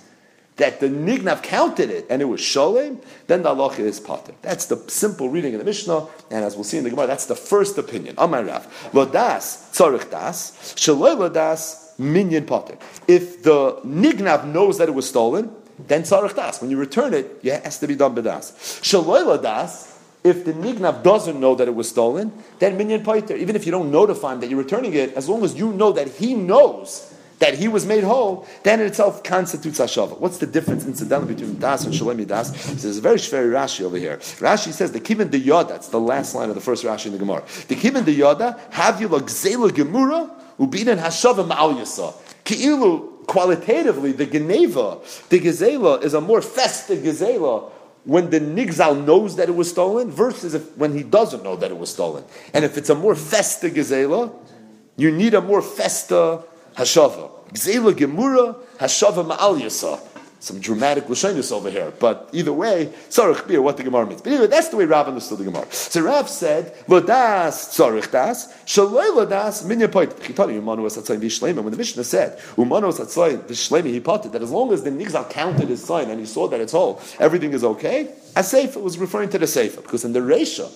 that the nignav counted it and it was sholem, then the halacha is pater. That's the simple reading in the Mishnah, and as we'll see in the Gemara, that's the first opinion. Amar Rav, lodas tzarich das, shaloi lodas minyan potter. If the nignav knows that it was stolen, then tzarech das. When you return it, it has to be done bedas. Shaloila das. If the nignav doesn't know that it was stolen, then minyan poiter. Even if you don't notify him that you're returning it, as long as you know that he knows that he was made whole, then it itself constitutes hashava. What's the difference incidentally between das and shalemi das? There's a very very Rashi over here. Rashi says the kibbin de yoda. That's the last line of the first Rashi in the Gemara. The kibbin de yoda have you like zela gemura Ubinan hashava ma'al yasa. Ki'ilu, qualitatively, the geneva, the gezela, is a more festive gezela when the nigzal knows that it was stolen versus if, when he doesn't know that it was stolen. And if it's a more festa gezela, you need a more festa hashava. Gzela gemura hashava ma'al some dramatic lashonis over here. But either way, tzarich beer, what the Gemara means. But anyway, that's the way Rav understood the Gemara. So Rav said, "Lodas tzarich das, shaloi lodas minya poit." Chitani umanu asatzayim vishlema. When the Mishnah said umanu asatzayim vishlema, he potted that as long as the nigzal counted his sign and he saw that it's whole, everything is okay. A sefer was referring to the sefer because in the Resha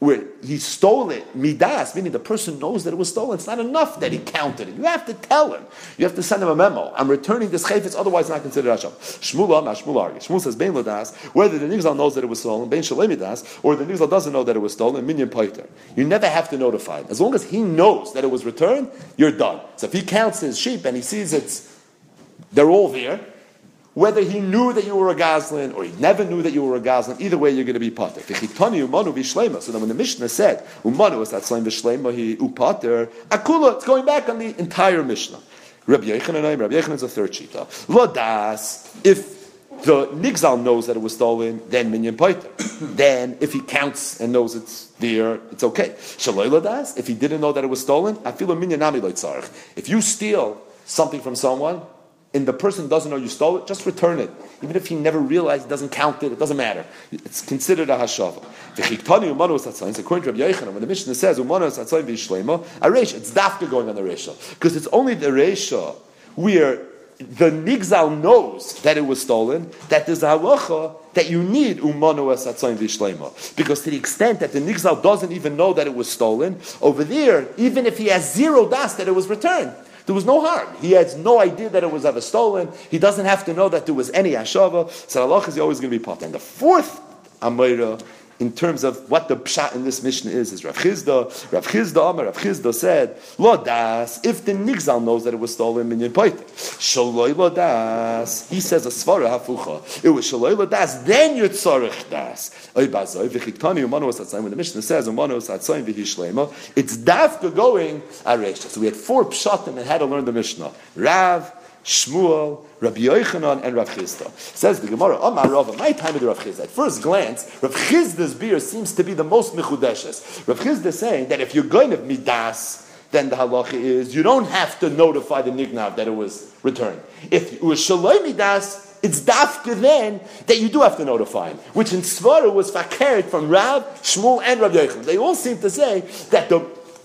where he stole it, midas, meaning the person knows that it was stolen. It's not enough that he counted it. You have to tell him. You have to send him a memo. I'm returning this chayfetz, otherwise not considered Hashem. Shmuel Amar, Shmuel argues. Shmuel says, Bein Ladas, whether the Nigzal knows that it was stolen, Bein Shalemidas, or the Nigzal doesn't know that it was stolen, Minyan Paiter. You never have to notify him. As long as he knows that it was returned, you're done. So if he counts his sheep and he sees it's, they're all there, whether he knew that you were a Goslin or he never knew that you were a Goslin, either way you're going to be Pater. So then when the Mishnah said, Umanu is that Slaim Vishlema, he Upater, Akula, it's going back on the entire Mishnah. Rabbi Yechanan, Rabbi Yechanan is a third shita. Lodas, if the Nigzal knows that it was stolen, then Minyan Paiter. then if he counts and knows it's there, it's okay. Shaloi Lodas, if he didn't know that it was stolen, I feel a Minyan If you steal something from someone, and the person doesn't know you stole it, just return it. Even if he never realized, it doesn't count it, it doesn't matter. It's considered a hashava. According to Rabbi Yochanan, when the Mishnah says, v'ishlema, it's dafka going on the resha. Because it's only the resha where the nigzal knows that it was stolen, that there's a halacha that you need umanu esatzayin v'shlema. Because to the extent that the nigzal doesn't even know that it was stolen, over there, even if he has zero das that it was returned, there was no harm. He has no idea that it was ever stolen. He doesn't have to know that there was any ashava. So Allah is always going to be part. And the fourth Amira in terms of what the pshat in this mission is, is Rav Chizda. Rav Chizda Amar, Rav Chizda said, Lo das, if the Nigzal knows that it was stolen, minyan poite. Shaloi lo das, he says a svara hafucha. It was shaloi lo das, then you're tzorich das. Oy bazoi, v'chiktani was atzayim, when the mission says, umano was atzayim v'hishlema, it's dafka going aresha. So we had four pshatim and had to learn the Mishnah. Rav, Shmuel, Rabbi Yochanan, and Rav Chisda. Says the Gemara, Amar Rava, my time with Rav Chisda. At first glance, Rav Chisda's beer seems to be the most mechudeshes. Rav Chisda is saying that if you're going to midas, then the halacha is you don't have to notify the nignav that it was returned. If it was shalom midas, it's dafka then that you do have to notify him, which in Svara was fakert from Rav, Shmuel, and Rav Yochanan. They all seem to say that the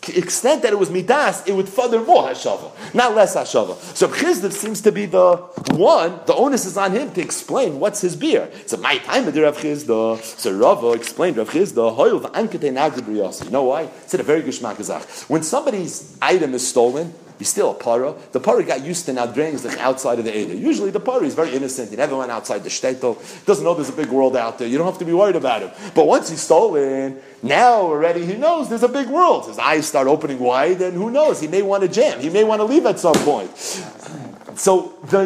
extent that it was midas, it would further more hashava, not less hashava. So Chizdev seems to be the one. The onus is on him to explain what's his beer. So my time of Rav Chizda. So Rava explained Rav Chizda. You know why? Said a very good shmakazach. When somebody's item is stolen, He's still a para. The para got used to now draining the outside of the Eder. Usually the para is very innocent. He never went outside the shtetl. Doesn't know there's a big world out there. You don't have to be worried about him. But once he's stolen, now already he knows there's a big world. His eyes start opening wide, and who knows? He may want to jam. He may want to leave at some point. So the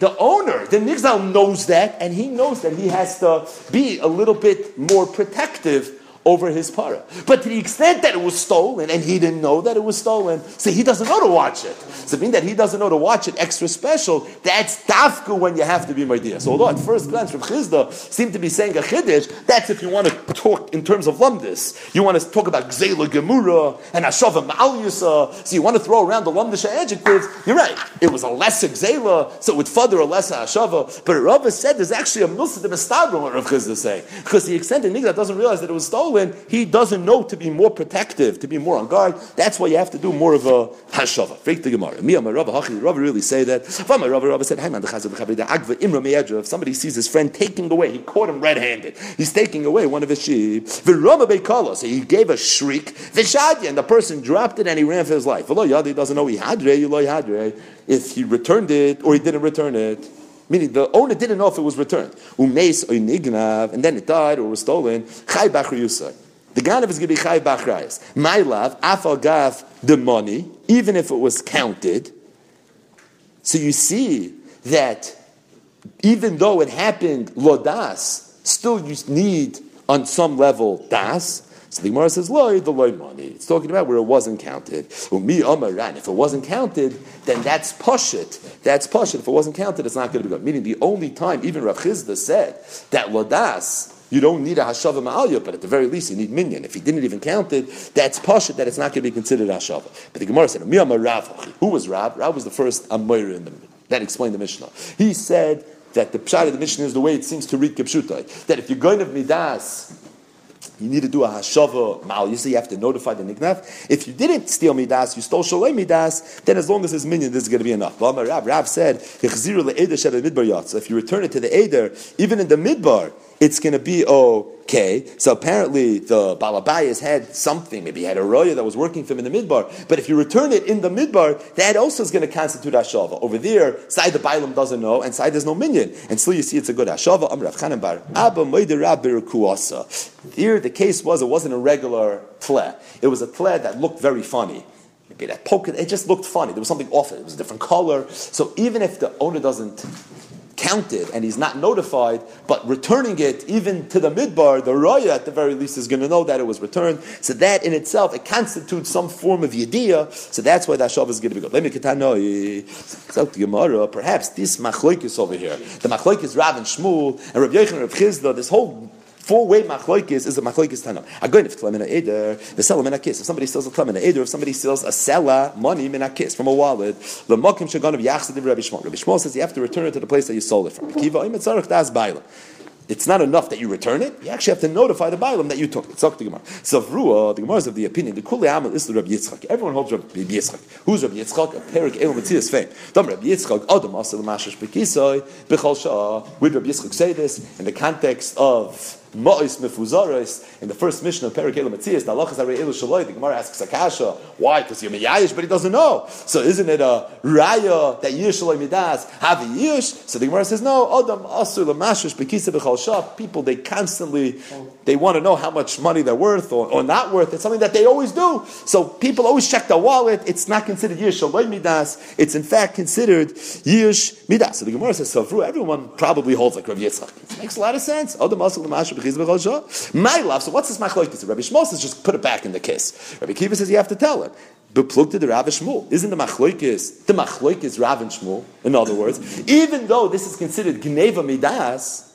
the owner, the nigzal knows that, and he knows that he has to be a little bit more protective over his para. But to the extent that it was stolen and he didn't know that it was stolen, so he doesn't know to watch it. So being that he doesn't know to watch it extra special, that's dafka when you have to be Maidia. So although at first glance from Chizda seemed to be saying a Chiddish, that's if you want to talk in terms of Lumdis. You want to talk about Gzela Gemura and Ashava Ma'alyusa, so you want to throw around the Lumdish adjectives, you're right. It was a lesser Gzela, so it would further a lesser Ashava. But Rava said there's actually a Milsa de Mestadron, what Rav Chizda saying. Because the extent that doesn't realize that it was stolen, stolen, he doesn't know to be more protective, to be more on guard. That's why you have to do more of a hashava. Freak the Gemara. Me, my Rabba, Hachi, Rabba really say that. My Rabba, Rabba said, Haiman, the Chazab, the Agva, Imra, Me'edra. If somebody sees his friend taking away, he caught him red-handed. He's taking away one of his sheep. So he gave a shriek. the And the person dropped it and he ran for his life. He doesn't know if he returned it or he didn't return it. Meaning the owner didn't know if it was returned. Umeis or nignav, and then it died or was stolen. Chai bachriyusai. The ganav is going to be chai bachrayas. My love, afal gaf the money, even if it was counted. So you see that even though it happened lodas, still you need on some level das. So the Gemara says, loy, the loy money. It's talking about where it wasn't counted. If it wasn't counted, then that's poshit. That's poshit. If it wasn't counted, it's not going to be good. Meaning the only time, even Rav Chizda said that ladas, you don't need a hashava ma'alya, but at the very least you need minyan. If he didn't even count it, that's poshit that it's not going to be considered hashava. But the Gemara said, Who was Rav? Rav was the first Amir in the That explained the Mishnah. He said that the pshat of the Mishnah is the way it seems to read Kipshutai. That if you're going to midas, you need to do a hashava mal. You say you have to notify the nignav. If you didn't steal midas, you stole shalei midas, then as long as it's minion, this is going to be enough. Rav, Rav said, if you return it to the eder, even in the midbar, it's going to be okay. So apparently the Balabayas had something, maybe he had a roya that was working for him in the midbar. But if you return it in the midbar, that also is going to constitute Ashava. Over there, side the Bailam doesn't know, and side there's no minion. And still you see it's a good Ashava. Here the case was it wasn't a regular tle. It was a tle that looked very funny. Maybe that poke, it just looked funny. There was something off it. It was a different color. So even if the owner doesn't counted and he's not notified, but returning it even to the midbar, the raya at the very least is going to know that it was returned. So that in itself, it constitutes some form of yediyah. So that's why that shav is going to be good. Let me ketanoi. So Gemara, perhaps this machloikis over here, the machloikis Rav and Shmuel and Rav Yechon and Rav Chizda, this whole Four-way machloikis is a machloikis tanam. Agoin if tlemina eder, the seller mina kiss. If somebody sells a tlemina eder, if somebody sells a seller money mina kiss from a wallet, the mokim shagon of yachsid Rabbi Shmuel. Rabbi Shmuel says you have to return it to the place that you sold it from. It's not enough that you return it. You actually have to notify the Bailam that you took it. So the Gemara. So Rua, the Gemara is of the opinion, the Kuli Amal is the Rabbi Yitzchak. Everyone holds Rabbi Yitzchak. Who's Rabbi Yitzchak? A Perik Elu Metzias fame. Dom Rabbi Yitzchak, Adam Asel Mashash Bekisoi, Bechal Shah. Would Rabbi Yitzchak say this in the context of Ma'is mefuzaris in the first mission of Perikela Matthias, the Allah Elu Shaloi, the Gemara asks Akasha, why? Because you're Miyayish, but he doesn't know. So isn't it a Raya that Yish Shaloi Midas have a Yish? So the Gemara says, no, Adam Asur Lamashish Bekisa Bechal Shah. People, they constantly, they want to know how much money they're worth or, or not worth. It's something that they always do. So people always check their wallet. It's not considered Yish Shaloi Midas. It's in fact considered Yish Midas. So the Gemara says, so everyone probably holds like Rav Yitzchak. It makes a lot of sense. Adam Asur Lamashish my love. So what's this machlokes? Rabbi Shmuel says just put it back in the kiss. Rabbi Kiva says you have to tell him. Beplug to the Rav Shmuel. Isn't the machlokes the machlokes Rav and Shmuel? In other words, even though this is considered gneva midas,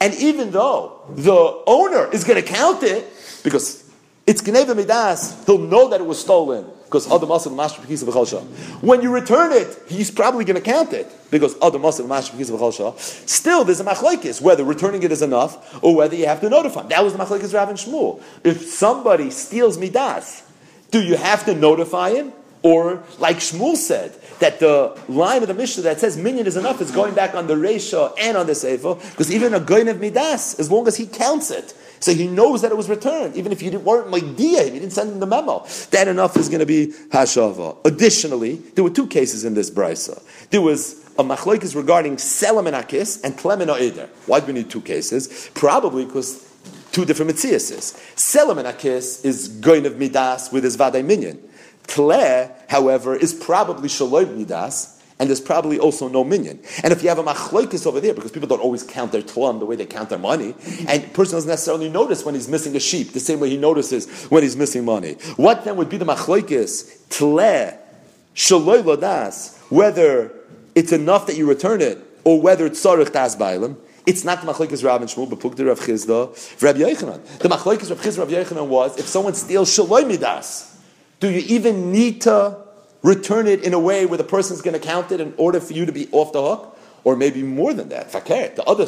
and even though the owner is going to count it because it's gneva midas, he'll know that it was stolen because Adam Asr Master Pekisa V'chal When you return it, he's probably going to count it because Adam Asr Master Pekisa V'chal Still, there's a machlekes whether returning it is enough or whether you have to notify him. That was the machlekes Rav and Shmuel. If somebody steals midas, do you have to notify him? Or, like Shmuel said, that the line of the Mishnah that says minion is enough is going back on the Resha and on the Sefer, because even a goin of Midas, as long as he counts it, so he knows that it was returned, even if you weren't Magdiya, you didn't send him the memo. That enough is going to be Hashava. Additionally, there were two cases in this Brisa. There was a machlokes regarding Selam and Akis and Tlem and Eder. Why do we need two cases? Probably because two different mitziases. Selam and Akis is going of Midas with his Vaday Minyan. Tle, however, is probably Shalom Midas, and there's probably also no minion. And if you have a machlokes over there, because people don't always count their tlum the way they count their money, and person doesn't necessarily notice when he's missing a sheep, the same way he notices when he's missing money. What then would be the machlokes? Tle, shaloy das, whether it's enough that you return it, or whether it's sarich das bailam. It's not the machlokes Rav and Shmuel, but pukter Rav Chizda, Rav Yochanan. The machlokes Rav Chizda, Rav Yochanan was if someone steals shaloy midas, do you even need to return it in a way where the person's going to count it in order for you to be off the hook, or maybe more than that. Fakir, the other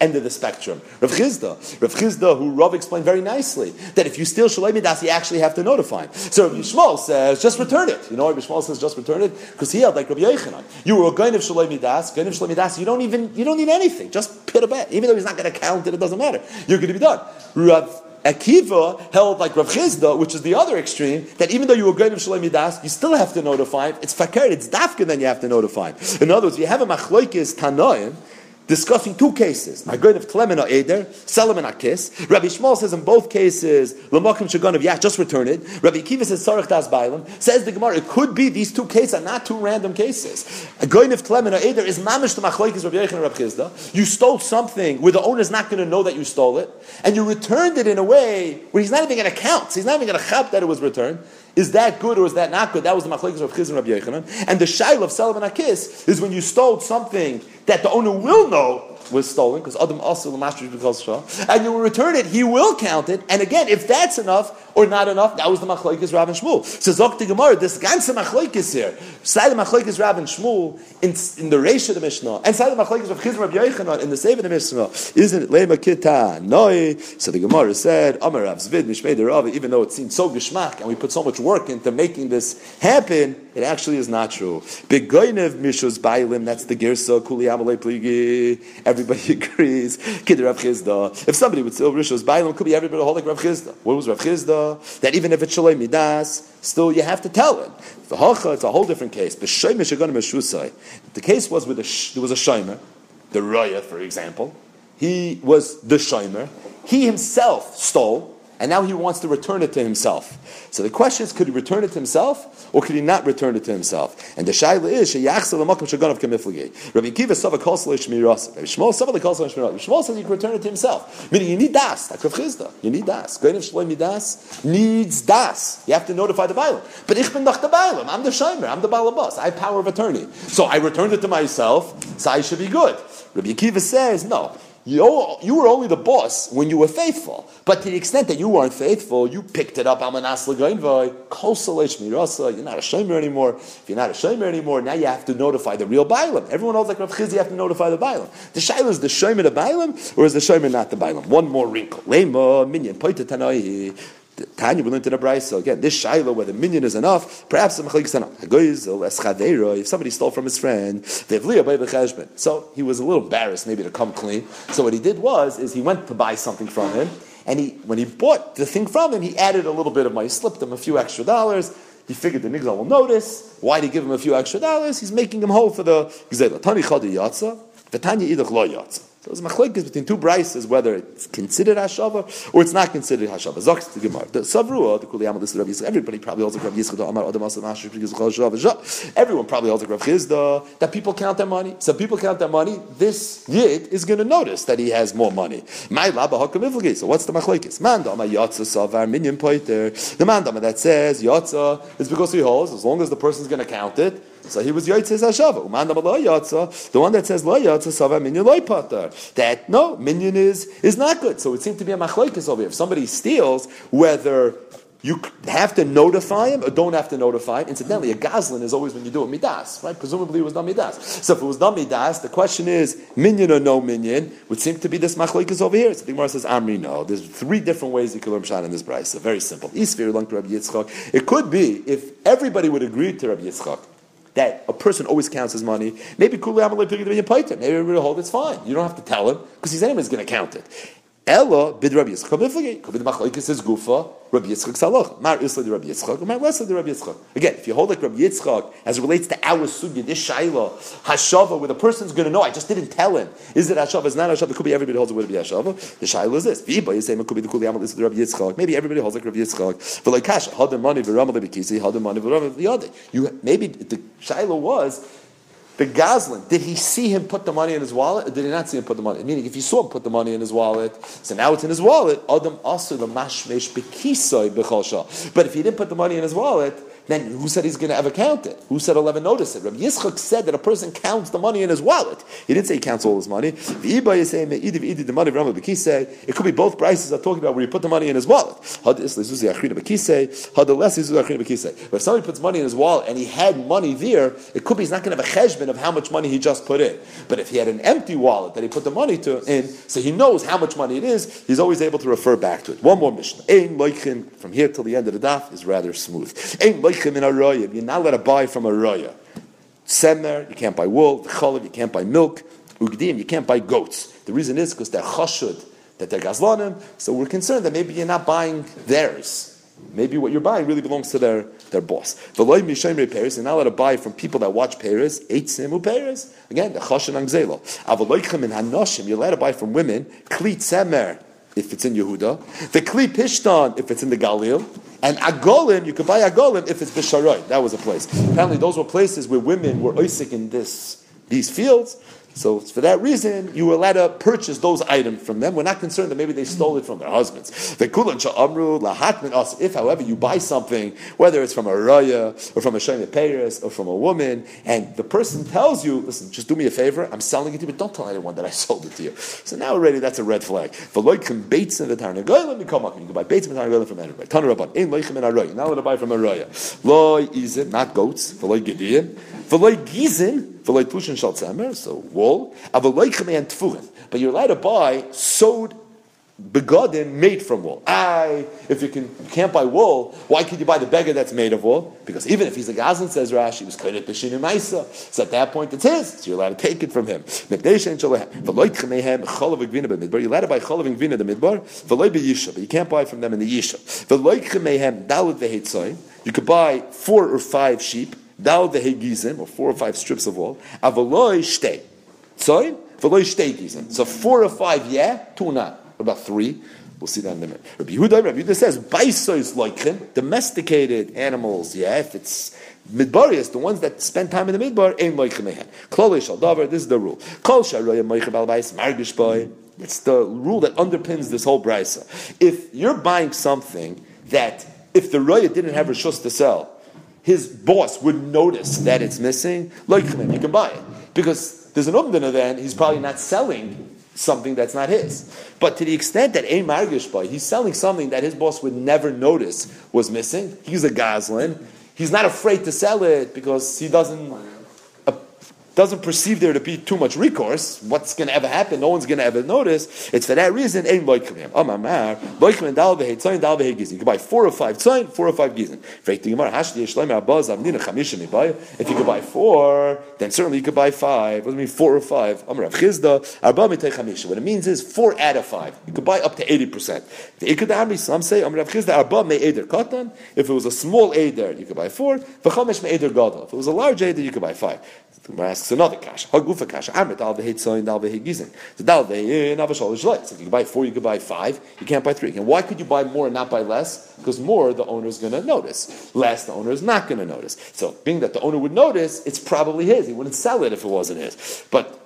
end of the spectrum. Rav Chizda, Rav Chizda, who Rav explained very nicely, that if you steal Shalei Midas, you actually have to notify him. So Rav Yishmael says, just return it. You know Rav Yishmael says, just return it? Because he held like Rav Yechanan. You were a gain of Shalei Midas, gain of Shalei Midas, you don't even, you don't need anything. Just pit a bet. Even though he's not going to count it, it doesn't matter. You're going to be done. Rav Akiva held like Rav Chizda, which is the other extreme, that even though you were going of Shalom Yidas, you still have to notify him. It's fakir, it's dafka, then you have to notify him. In other words, you have a machloikis tanoim, discussing two cases. My good of Tlemena Eder, Solomon Akis. Rabbi Shmuel says in both cases, Lamakim Shagon of Yah, just return it. Rabbi Kiva says Sarach Das Bailam. Says the Gemara, it could be these two cases are not two random cases. A goin of Tlemena Eder is mamish to Machloikis Rabbi Yechon and Rabbi Chizda. You stole something where the owner's not going to know that you stole it, and you returned it in a way where he's not even going to count. He's not even going to chap that it was returned. Is that good or is that not good? That was the machlekes of Chizn Rabbi Yechanan. And the shail of Solomon Akis is when you stole something that the owner will know was stolen, because Adam also the master and you will return it, he will count it. And again, if that's enough or not enough, that was the machlekes Rav and Shmuel. So Zok Gemara, this ganze machlekes here, side the machlekes Rav and Shmuel in, in the Reish of the Mishnah, and side the machlekes of Rabbi Yechanan in the Save of the Mishnah, isn't it lema kita noi? So the Gemara said, Amar Rav Zvid Mishmei Rav, even though it seems so geschmack and we put so much work into making this happen, it actually is not true. Begoinev mishus bailim, that's the girsa kuli amalei pligi. Everybody agrees. Kid Rav Chizda. If somebody would say oh, rishus bailim, could be everybody hold like Rav Chizda. What was Rav Chizda? That even if it's shalei midas, still you have to tell it. The hacha, it's a whole different case. The case was with a, there was a shomer, the raya, for example. He was the shomer. He himself stole and now he wants to return it to himself. So the question is, could he return it to himself, or could he not return it to himself? And the shaila is, sheyachsel l'makom shaganav kemifligei. Rabbi Kiva sava kosel shmiras. Rabbi Shmuel sava kosel shmiras. Rabbi Shmuel says you can return it to himself. Meaning you need das. You need das. Goyim shloim das needs das. You have to notify the bailam. But ich bin the bailam. I'm the shomer. I'm the balabas. I have power of attorney. So I returned it to myself. So I should be good. Rabbi Kiva says no. You, were only the boss when you were faithful. But to the extent that you weren't faithful, you picked it up. You're not a shomer anymore. If you're not a shomer anymore, now you have to notify the real Bailam. Everyone knows like Rav Chiz, you have to notify the Bailam. The Shaila is the shomer the Bailam, or is the shomer not the Bailam? One more wrinkle. Lema, minyan. Tanya, we learned in a brayso again. This shaila where the minion is enough, perhaps the mechalik. If somebody stole from his friend, so he was a little embarrassed maybe to come clean. So what he did was is he went to buy something from him, and he when he bought the thing from him, he added a little bit of money, slipped him a few extra dollars. He figured the nigga will notice. Why did he give him a few extra dollars? He's making him whole for the gzela. Tani chadi yatsa, v'tanya idach lo yatsa. So it's machlekes between two brises whether it's considered hashava or it's not considered hashava. Zoks the Gemara. The savrua the kuli amal Rav Yisrael. Everybody probably holds like Rav Yisrael. Amar adam asam hashish because hashava. Everyone probably holds like Rav Chizda that people count their money. So people count their money. This yid is going to notice that he has more money. My laba hakam So what's the machlekes? Mandama yatsa savar minyan poiter. The mandama that says yatsa is because he holds as long as the person's going to count it. So he was Yotzes Hashava. The one that says Lo Yatza Sava Minyan Lo. That no minyan is is not good. So it seemed to be a machlokes over here. If somebody steals, whether you have to notify him or don't have to notify him. Incidentally, a gazlan is always when you do it midas, right? Presumably it was not midas. So if it was not midas, the question is minion or no minion would seem to be this machlokes over here. So the Gemara says Amri no. There's three different ways you can learn pshat in this brayse. So very simple. It could be if everybody would agree to Rabbi Yitzchak that a person always counts his money. Maybe Maybe will hold it's fine. You don't have to tell him because he's anyways going to count it. Ella bid Rabbi Yitzchak miflagi. Could be the machlokes says gufa. Rabbi Yitzchak salach. Mar isla the Rabbi Yitzchak. Mar less the Rabbi Yitzchak. Again, if you hold like Rabbi Yitzchak as it relates to our sugya, this shaila hashava, where the person's going to know, I just didn't tell him. Is it hashava? Is not hashava? It could be everybody holds it would be hashava. The shaila is this. Is saying it could be the kuli amal the Rabbi Yitzchak. Maybe everybody holds like Rabbi Yitzchak. But like kasha, hadar money v'ramal lebekisi, hadar money v'ramal v'yade. You maybe the shaila was the Goslin, did he see him put the money in his wallet, or did he not see him put the money? Meaning, if he saw him put the money in his wallet, so now it's in his wallet. Adam also the mashmesh bekisoi But if he didn't put the money in his wallet, then who said he's going to ever count it? Who said he'll ever notice it? Rabbi Yitzchak said that a person counts the money in his wallet. He didn't say he counts all his money. The money It could be both prices are talking about where he put the money in his wallet. But if somebody puts money in his wallet and he had money there, it could be he's not going to have a cheshbon of how much money he just put in. But if he had an empty wallet that he put the money to in, so he knows how much money it is, he's always able to refer back to it. One more mission. From here till the end of the daf is rather smooth. Moichim in a. You're not allowed to buy from a roya. Semer, you can't buy wool. Cholav, you can't buy milk. Ugdim, you can't buy goats. The reason is because they're chashud, that they're gazlanim. So we're concerned that maybe you're not buying theirs. Maybe what you're buying really belongs to their, their boss. V'loy mishaymrei Paris, you're not allowed to buy from people that watch Paris. Eight simu Paris. Again, the chashan angzelo. Avaloichem in hanoshim, you're allowed to buy from women. Kli semer, if it's in Yehuda. The kli pishtan, if it's in the Galil. And agolim, you could buy agolim if it's bisharoy. That was a place. Apparently, those were places where women were oisik in this these fields, so for that reason, you were allowed to purchase those items from them. We're not concerned that maybe they stole it from their husbands. If, however, you buy something, whether it's from a raya or from a shayna Paris or from a woman, and the person tells you, listen, just do me a favor, I'm selling it to you, but don't tell anyone that I sold it to you. So now already that's a red flag. Let me come up. You can buy baits in the from anybody. Tana Rabban. Ein loichem in a raya. Now let buy from a raya. is izin, not goats. V'loy gediyin. V'loy gizin. V'loy tlushin shal. So wool. But you're allowed to buy sewed begodim made from wool. I, if you can, can't buy wool, why can't you buy the beggar that's made of wool? Because even if he's a gazan, says Rashi, he was of b'shinim ma'isa. So at that point, it's his. So you're allowed to take it from him. But you're allowed to buy cholav and gvina the midbar, but you can't buy from them in the yisha. You could buy four or five sheep, dal the or four or five strips of wool. Avaloi shtei. Tzoin, v'loy shtei gizim. So four or five, yeah, two not. About three. We'll see that in a minute. Rabbi Yehuda, Rabbi Yehuda says, baisois loikin, domesticated animals, yeah, if it's midbarius, the ones that spend time in the midbar, ain't loikin mehen. Klole shal davar, this is the rule. Kol sharoya moichim al bais, margish boy. It's the rule that underpins this whole brisa. If you're buying something that, if the roya didn't have rishus to sell, his boss would notice that it's missing, loikin you can buy it. Because there's an umdana then, he's probably not selling something that's not his. But to the extent that a margish boy, he's selling something that his boss would never notice was missing. He's a goslin. He's not afraid to sell it because he doesn't doesn't perceive there to be too much recourse, what's going to ever happen? No one's going to ever notice. It's for that reason. You can buy four or five tzayin, four or five gizin. If you could buy four, then certainly you could buy five. What do you mean four or five? What it means is four out of five. You could buy up to eighty percent. Some say if it was a small eder, you could buy four. If it was a large eder, you could buy five. The Gemara asks another kasha. Hagufa kasha. Amrit al vehitzoin al vehigizin. The dal vehin avashol So if you buy four, you can buy five. You can't buy three. And why could you buy more and not buy less? Because more, the owner is going to notice. Less, the owner is not going to notice. So being that the owner would notice, it's probably his. He wouldn't sell it if it wasn't his. But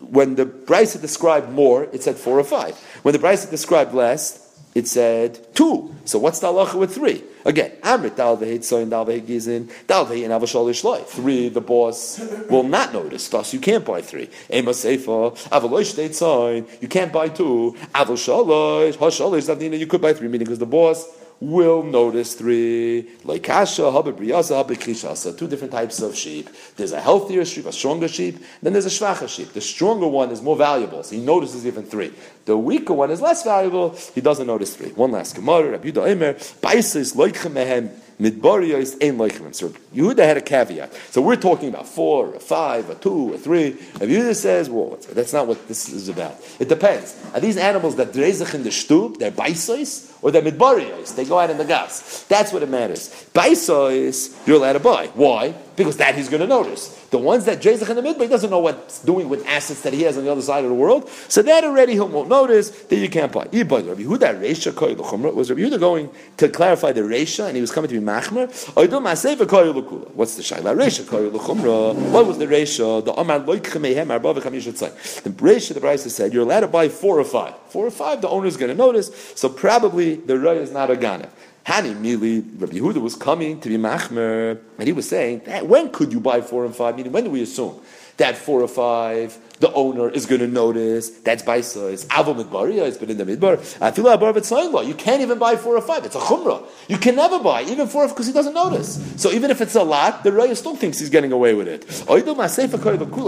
when the Brisa described more, it said four or five. When the Brisa described less, it said two. So what's the halacha with three? Again, Amrit dal vehitzoin dal vehigizin dal vehin avashol Three, the boss will not notice. Thus, you can't buy three. Ema seifa avalosh deitzoin. You can't buy two. Avasholish hasholish davnina. You could buy three, meaning because the boss will notice three. Like kasha, hababriyasa, habakishasa. Two different types of sheep. There's a healthier sheep, a stronger sheep. Then there's a shvacha sheep. The stronger one is more valuable, so he notices even three. The weaker one is less valuable. He doesn't notice three. One last gemara. Rabbi Yudah Emer. Baisis mehem midbariyos ein loichem. So Yehuda had a caveat. So we're talking about four, a five, a two, a three. Rabbi Yehuda says, well, that's not what this is about. It depends. Are these animals that drezach in the stub? They're baisos or they're midbariyos. They go out in the gas. That's what it matters. Baisos, you're allowed to buy. Why? Because that he's going to notice. The ones that Jezach in the midbar, he doesn't know what's doing with assets that he has on the other side of the world. So that already he won't notice that you can't buy. Rabbi Yehuda Reisha Was Rabbi Yehuda going to clarify the Reisha and he was coming to be Machmer? What's the Shaila? Reisha What was the Reisha? The Amar Loikhemehem Arba V'chamishat The Reisha, the Brisa said, you're allowed to buy four or five. Four or five, the owner is going to notice. So probably the Raya is not a Gana. Hani Mili, Rabbi Yehuda was coming to be Machmer, and he was saying, when could you buy four and five? Meaning, when do we assume that four or five the owner is going to notice. That's baisa. It's avo midbaria. It's been in the midbar. Afila abar You can't even buy four or five. It's a chumrah. You can never buy even four because he doesn't notice. So even if it's a lot, the raya still thinks he's getting away with it.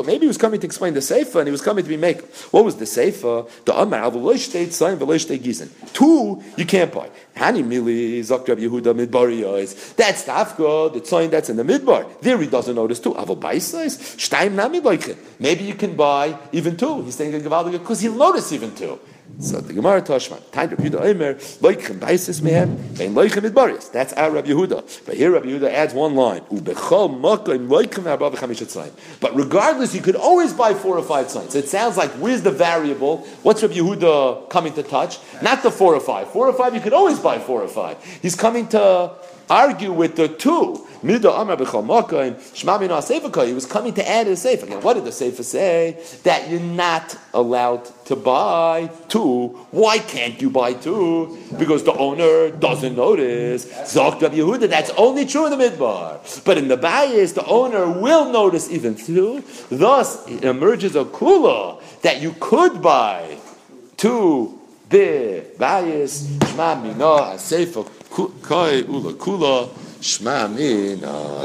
Maybe he was coming to explain the seifa and he was coming to be make. What was the seifa? The amar. Two you can't buy. Hani mili zakrab Yehuda midbaria. That's the. The tzayin that's in the midbar. There he doesn't notice too. Avo nami Maybe you can buy buy even two. He's saying because he'll notice even two. So the Gemara Toshman, time Rabbi Yehuda loichem baisis mehem, vein loichem idbaris. That's our Rabbi Yehuda. But here Rabbi Yehuda adds one line, ubechol makim loichem. But regardless, you could always buy four or five. So it sounds like where's the variable? What's Rabbi Yehuda coming to touch? Not the four or five. Four or five, you could always buy four or five. He's coming to argue with the two. Mida Amar B'chal and Shmamina Seifaka. He was coming to add a. Again, what did the sefer say? That you're not allowed to buy two. Why can't you buy two? Because the owner doesn't notice. Zok Yehuda. That's only true in the midbar. But in the bayis, the owner will notice even two. Thus, it emerges a kula that you could buy two the bayis shma mina sefer kai ula kula shma mina